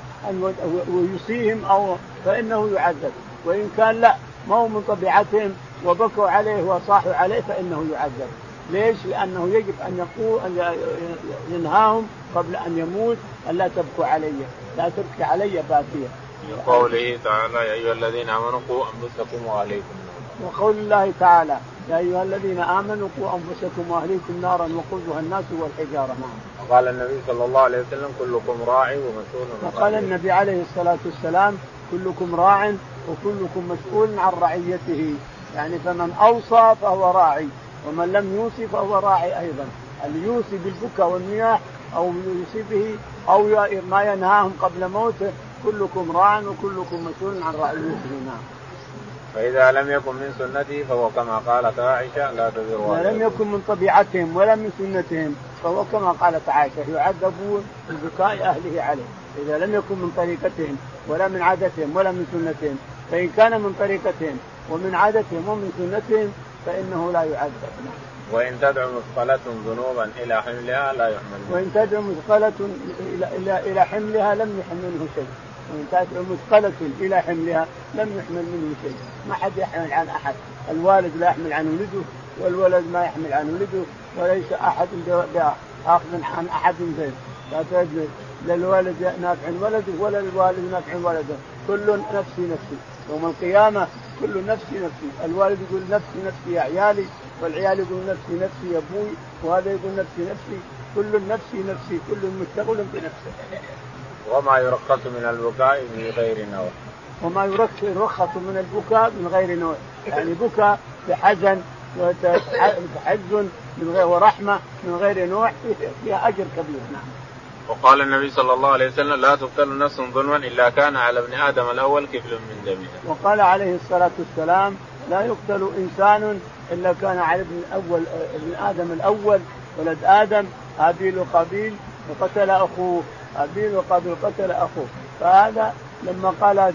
ويصيهم أو فإنه يعذب. وإن كان لا ما هو من طبيعتهم وبكوا عليه وصاحوا عليه فإنه يعذب. ليش؟ لأنه يجب أن يقول أن ينهاهم قبل أن يموت الا تبكوا علي، لا تبكي علي باكيه. قوله تعالى يا أيها الذين آمنوا قوا أنفسكم وأهليكم وقول الله تعالى يا أيها الذين آمنوا قوا أنفسكم وأهليكم نارا وقودها الناس والحجارة نعم. وقال النبي صلى الله عليه وسلم كلكم راعي ومسؤول وقال النبي عليه الصلاة والسلام كلكم راع وكلكم مسؤول عن رعيته يعني فمن أوصى فهو راعي ومن لم يوصي فهو راعي أيضا. اللي يوصي بالبكاء والمياه أو يوصي به أو ما ينهاهم قبل موته كلكم راع وكلكم مسؤول عن رعيته نعم. فإذا لم يكن من سنته فهو كما قالت عائشة لا تزر إذا لم يكن من طبيعتهم ولا من سنتهم فهو كما قالت عائشة يعذبون ببكاء أهله عليه. إذا لم يكن من طريقتهم ولا من عادتهم ولا من سنتهم فإن كان من طريقتهم ومن عادتهم ومن سنتهم فإنه لا يعذب. وإن تدعو مثقلة ذنوبا إلى حملها لا يحمل وإن تدعو مثقلة إلى إلى حملها لم يحمله شيء. وإن تدعو مثقلة إلى حملها لم يحمل منه شيء. ما حد يحمل عن أحد. الوالد لا يحمل عن ولده والولد ما يحمل عن ولده وليس أحد آخذ عن أحد تجد لا الوالد نافع ولده ولا الوالد نافع ولده. كل نفسي نفسي. يوم القيامة كل نفسي نفسي. الوالد يقول نفسي نفسي يا عيالي والعيال يقول نفسي نفسي يا أبوي وهذا يقول نفسي نفسي. كل نفسي نفسي كل مشتغل بنفسه. وما يرخص من البكاء من غير نوع. وما يرخص من البكاء من غير نوع. يعني بكاء بحزن وتحزن من غير ورحمة من غير نوع فيها أجر كبير. نعم. وقال النبي صلى الله عليه وسلم لا تقتل نفس ظلما إلا كان على ابن آدم الأول كفل من دمها. وقال عليه الصلاة والسلام لا يقتل إنسان إلا كان على ابن الأول ابن آدم الأول ولد آدم هابيل وقابيل وقتل أخوه هابيل وقابيل قتل أخوه فهذا لما قال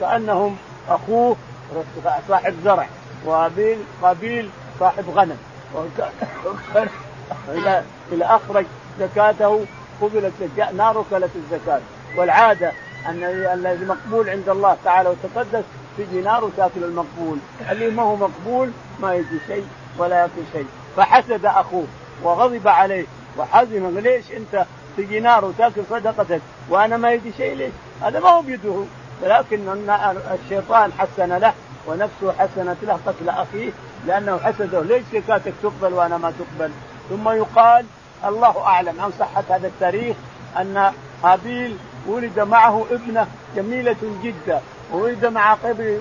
كأنهم أخوه صاحب زرع وهابيل قابيل صاحب غنم إذا إذا أخرج زكاته قبلت نار كلت الزكاة. والعادة أن الذي مقبول عند الله تعالى وتقدس تجي نار وتأكل المقبول. اللي ما هو مقبول ما يجي شيء ولا يأكل شيء. فحسد أخوه وغضب عليه وحزن ليش أنت تجي نار وتأكل صدقتك وأنا ما يجي شيء ليش؟ هذا ما هو بيده. ولكن الشيطان حسن له ونفسه حسنت له قتل أخيه لأنه حسده. ليش زكاتك تقبل وأنا ما تقبل؟ ثم يقال الله أعلم. عن صحة هذا التاريخ أن هابيل ولد معه ابنة جميلة جدا وولد مع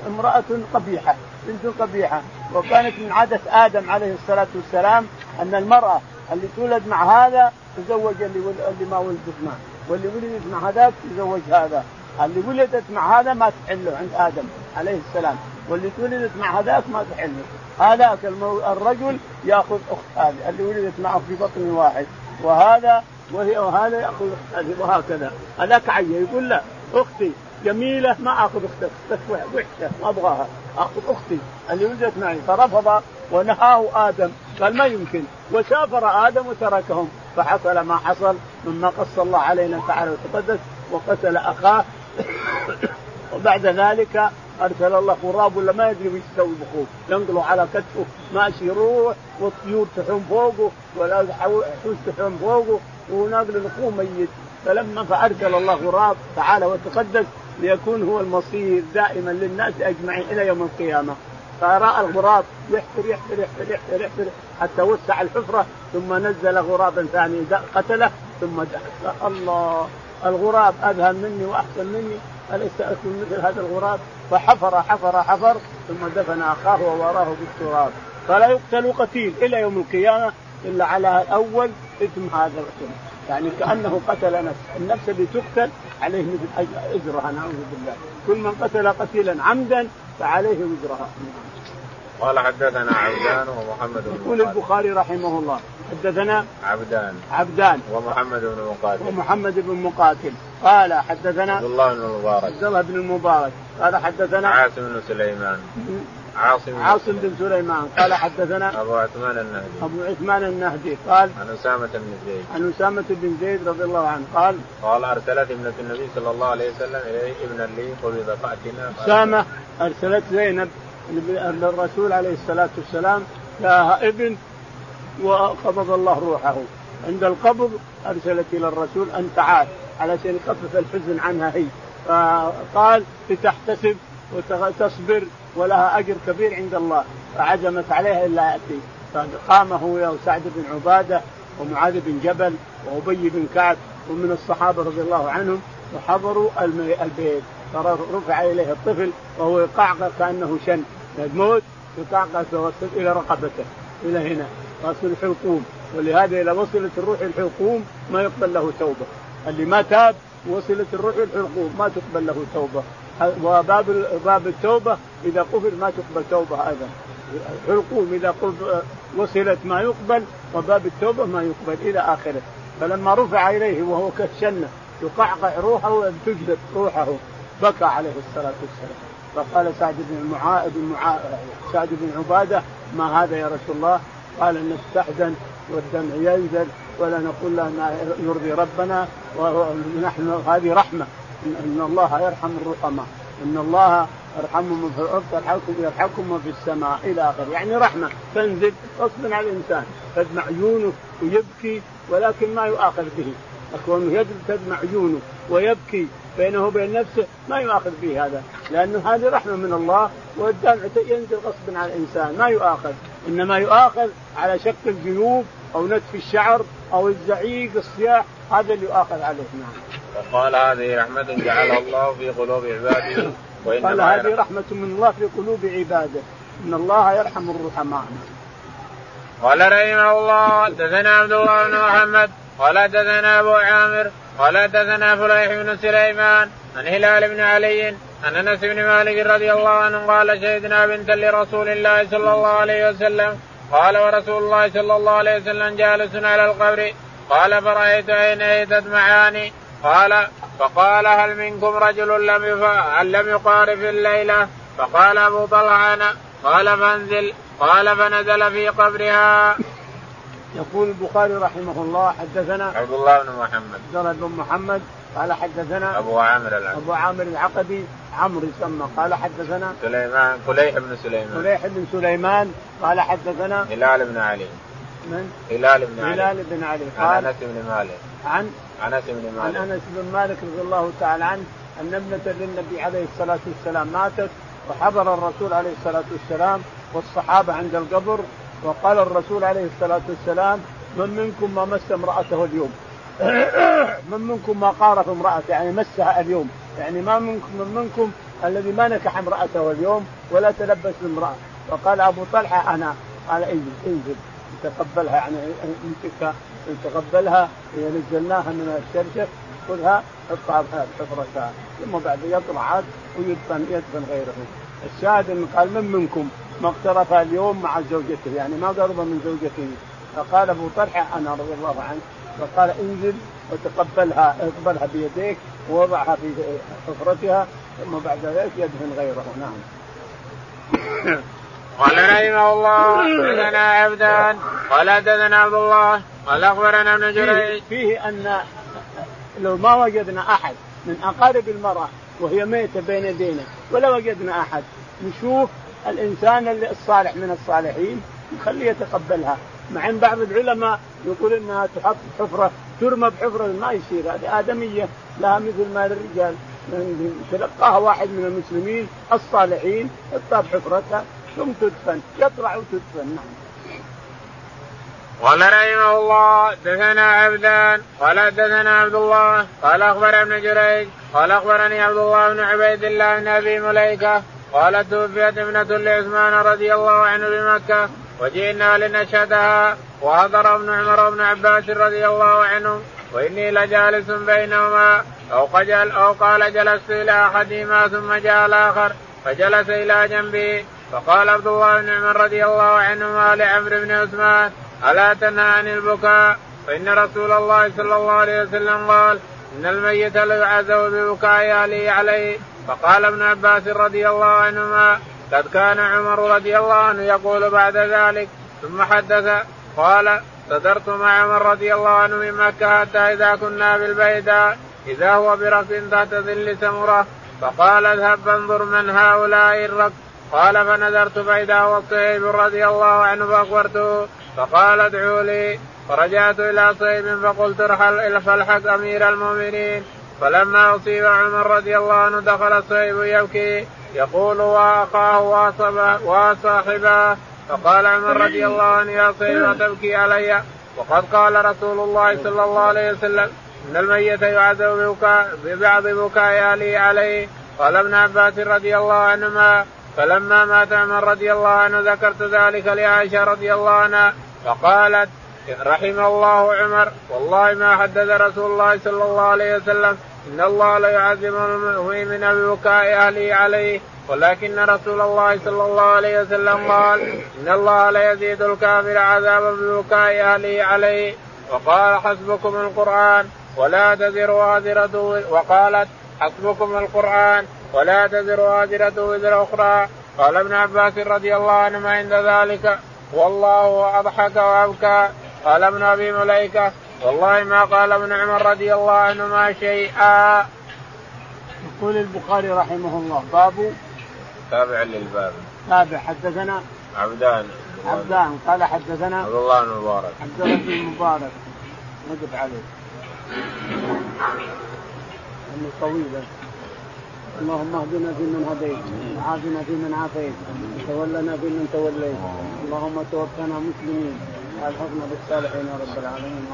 امرأة قبيحة بنت قبيحة. وكانت من عادة آدم عليه الصلاة والسلام أن المرأة اللي تولد مع هذا تزوج اللي, اللي ما ولدت معه. واللي ولدت مع هذاك تزوج هذا. اللي ولدت مع هذا ما تحله عند آدم عليه السلام. واللي ولدت مع هذاك ما تحله هذاك المو... الرجل يأخذ أخت هذه اللي ولدت معه في بطن واحد. وهذا وهي وهذا يأخذ أخت هذه وهكذا. هذاك عيه يقول لا أختي جميلة ما أخذ أختك. أختك وحشة ما أبغاها. أخذ أختي اللي ولدت معي. فرفض ونهاه آدم. قال ما يمكن. وسافر آدم وتركهم. فحصل ما حصل مما قص الله علينا تعالى وتقدس وقتل أخاه. وبعد ذلك أرسل الله غراب ولا ما يدري وش يسوي بخوه. ينقلوا على كتفه. ماشي يروح والطيور تحوم فوقه والحوش تحوم فوقه وناقل اخوه ميت. فلما فأرسل الله غراب تعالى وتقدس ليكون هو المصير دائما للناس أجمعين إلى يوم القيامة. فراى الغراب يحفر يحفر يحفر يحفر يحفر حتى وسع الحفرة ثم نزل غرابا ثاني قتله ثم دخل. الله الغراب اذهل مني وأحسن مني. اليس اكون مثل هذا الغراب. فحفر حفر حفر ثم دفن أخاه ووراه بالتراب. فلا يقتل قتيل إلى يوم القيامة إلا على الأول إثم هذا القتل. يعني كأنه قتل نفس النفس اللي تقتل عليه مثل أجرها نعوذ بالله. كل من قتل قتيلا عمدا فعليه وزرها. قال حدثنا عبدان ومحمد بن يقول البخاري رحمه الله. حدثنا عبدان. عبدان. ومحمد بن مقاتل. ومحمد بن مقاتل. قال حدثنا عبد الله بن المبارك عبد الله بن المبارك قال حدثنا عاصم بن سليمان. عاصم بن عاصم بن سليمان. قال حدثنا أبو عثمان النهدي. أبو عثمان النهدي. قال عن أسامة بن زيد. عن أسامة بن زيد رضي الله عنه. قال قال أرسلت ابنة النبي صلى الله عليه وسلم إليه ابنا لي قبض فأتنا. أسامة أرسلت زينب للرسول عليه الصلاة والسلام لها ابن وقبض الله روحه. عند القبض أرسلت إلى الرسول أن تعال علشان يخفف الحزن عنها هي. فقال لتحتسب وتصبر ولها أجر كبير عند الله. فعزمت عليها إلا يأتي. فقام هو وسعد بن عبادة ومعاذ بن جبل وأبي بن كعب ومن الصحابة رضي الله عنهم وحضروا البيت. فرفع إليه الطفل وهو يقعقع كأنه شن. الموت يقعقع إلى رقبته إلى هنا. راس الحلقوم. ولهذا إذا وصلت الروح الحلقوم ما يقبل له توبة. اللي ما تاب وصلت الروح الحلقوم ما تقبل له توبة. وباب باب التوبة إذا قفل ما تقبل توبة أيضا الحلقوم إذا وصلت ما يقبل وباب التوبة ما يقبل إلى آخره. فلما رفع إليه وهو كالشنة يقعقع روحه تجلد روحه. بكى عليه الصلاة والسلام. فقال سعد بن معاذ بن معا... سعد بن عبادة ما هذا يا رسول الله؟ قال نستحزن والدمع ينزل ولا نقول له ما يرضي ربنا ونحن هذه رحمة. إن الله يرحم الرحماء إن الله يرحمهم في الأرض يرحمكم يرحمكم في السماء إلى آخره. يعني رحمة. تنزل غصبا على الإنسان. تدمع عيونه ويبكي ولكن ما يؤاخذ به. كونه تدمع عيونه ويبكي. بينه وبين نفسه ما يؤاخذ به هذا. لأنه هذه رحمة من الله والدمع ينزل غصبا على الإنسان. ما يؤاخذ. إنما يؤاخذ على شق الجيوب أو نتف الشعر أو الزعيق الصياح. هذا اللي يؤاخذ عليه. نعم. وقال هذه رحمة جعلها الله في قلوب عباده وإنما قال هذه رحمة من الله في قلوب عباده. إن الله يرحم الرحماء قال رحمه الله حدثنا عبد الله بن محمد قال حدثنا أبو عامر قال حدثنا فليح بن سليمان عن هلال بن علي عن أنس بن مالك رضي الله عنه قال شهدنا بنتا لرسول الله صلى الله عليه وسلم. قال ورسول الله صلى الله عليه وسلم جالس على القبر. قال فرأيت عينيه تدمعان؟ قال فقال هل منكم رجل لم لم يقارف الليلة؟ فقال أبو طلحة قال فانزل. قال فنزل في قبرها. يقول البخاري رحمه الله حدثنا عبد الله بن محمد. عبد الله بن محمد قال حدثنا أبو عامر العقدي. أبو عامر العقدي عمرو يسمى قال حدثنا سليمان فليح بن سليمان. فليح بن سليمان قال حدثنا هلال بن علي. من؟ هلال بن علي. هلال بن علي. قال عن أنس بن مالك. عن؟ أنس بن مالك. عن أنس بن مالك رضي الله تعالى عنه أن ابنة للنبي عليه الصلاة والسلام ماتت وحضر الرسول عليه الصلاة والسلام والصحابة عند القبر وقال الرسول عليه الصلاة والسلام من منكم ما مس امرأته اليوم؟ [clears throat] من منكم ما قارف امرأته؟ يعني مسها اليوم. يعني ما منكم من منكم الذي ما نكح امرأته اليوم ولا تلبس بامراه فقال أبو طلحة أنا. قال إنزل إنزل. تقبلها يعني امسكها تقبلها إذا نزلناها من الشرشف خذها حطها بحفرتها. ثم بعد يطلع عاد ويدفن يدفن غيره. الشاهد قال من منكم؟ ما اقترف اليوم مع زوجته يعني ما قرب من زوجته. فقال أبو طلحة أنا رضي الله عنه فقال انزل وتقبلها اقبلها بيديك ووضعها في حفرتها ثم بعد ذلك يدفن غيره. نعم. [coughs] قال رحمه الله حدثنا عبدان قال حدثنا عبد الله قال أخبرنا ابن جريج. فيه أن لو ما وجدنا أحد من أقارب المرأة وهي ميتة بين يدينا ولا وجدنا أحد نشوف الإنسان الصالح من الصالحين نخليه يتقبلها. مع إن بعض العلماء يقول إنها تحط حفرة ترمى بحفرة ما يصير هذه آدمية. لها مثل ما الرجال تلقاها واحد من المسلمين الصالحين حطها بحفرتها ثم تدفن يطلع وتدفن. نعم. قال رحمه الله دثنا عبدان قال دثنا عبد الله قال اخبر ابن جريج قال أخبرني عبد الله بن عبيد الله بن أبي مليكة قال توفيت ابنة لعثمان رضي الله عنه بمكة وجئنا لنشهدها وحضر ابن عمر وابن عباس رضي الله عنهم وإني لجالس بينهما أو قال أو قال جلست إلى أحدهما ثم جاء الآخر فجلس إلى جنبي فقال عبد الله بن عمر رضي الله عنهما لعمرو بن عثمان ألا تنهى عن البكاء؟ فإن رسول الله صلى الله عليه وسلم قال إن الميت ليعذب ببكاء أهله عليه. فقال ابن عباس رضي الله عنهما قد كان عمر رضي الله عنه يقول بعد ذلك ثم حدث قال صدرت مع عمر رضي الله عنه من مكة حتى إذا كنا بالبيداء إذا هو بركب تحت ظل سمرة فقال اذهب فانظر من هؤلاء الركب قال فنظرت فإذا هو صهيب رضي الله عنه فأخبرته فقال ادعوا لي فرجعت إلى صهيب فقلت ارحل فالحق أمير المؤمنين فلما أصيب عمر رضي الله عنه دخل صهيب يبكي يقول وأخاه وصاحباه فقال عمر رضي الله عنه يا صهيب تبكي علي. وقد قال رسول الله صلى الله عليه وسلم إن الميت يعذب ببعض بكاء اهله عليه. قال ابن عباس رضي الله عنهما فلما مات عمر رضي الله عنه ذكرت ذلك لعائشة رضي الله عنها فقالت رحم الله عمر. والله ما حدث رسول الله صلى الله عليه وسلم. إن الله لا يعذب المؤمن ببكاء أهله عليه. ولكن رسول الله صلى الله عليه وسلم قال إن الله لا يزيد الكافر عذابا ببكاء أهله عليه. وقال حسبكم القرآن ولا تزر وازرة وقالت حسبكم القرآن ولا تزر وازرة وزر أخرى. قال ابن عباس رضي الله عنهما عند ذلك. والله أضحك وأبكى. قال ابن أبي مليكة والله ما قال ابن عمر رضي الله عنهما شيئا. يقول البخاري رحمه الله باب تابع للباب. تابع حدثنا عبدان. عبدان قال حدثنا عبد الله بن مبارك. عبد الله بن مبارك. نقف عليه. إنه طويل. اللهم اهدنا فيمن هديت وعافنا فيمن عافيت وتولنا فيمن توليت. اللهم توفنا مسلمين. بالصالحين يا رب العالمين.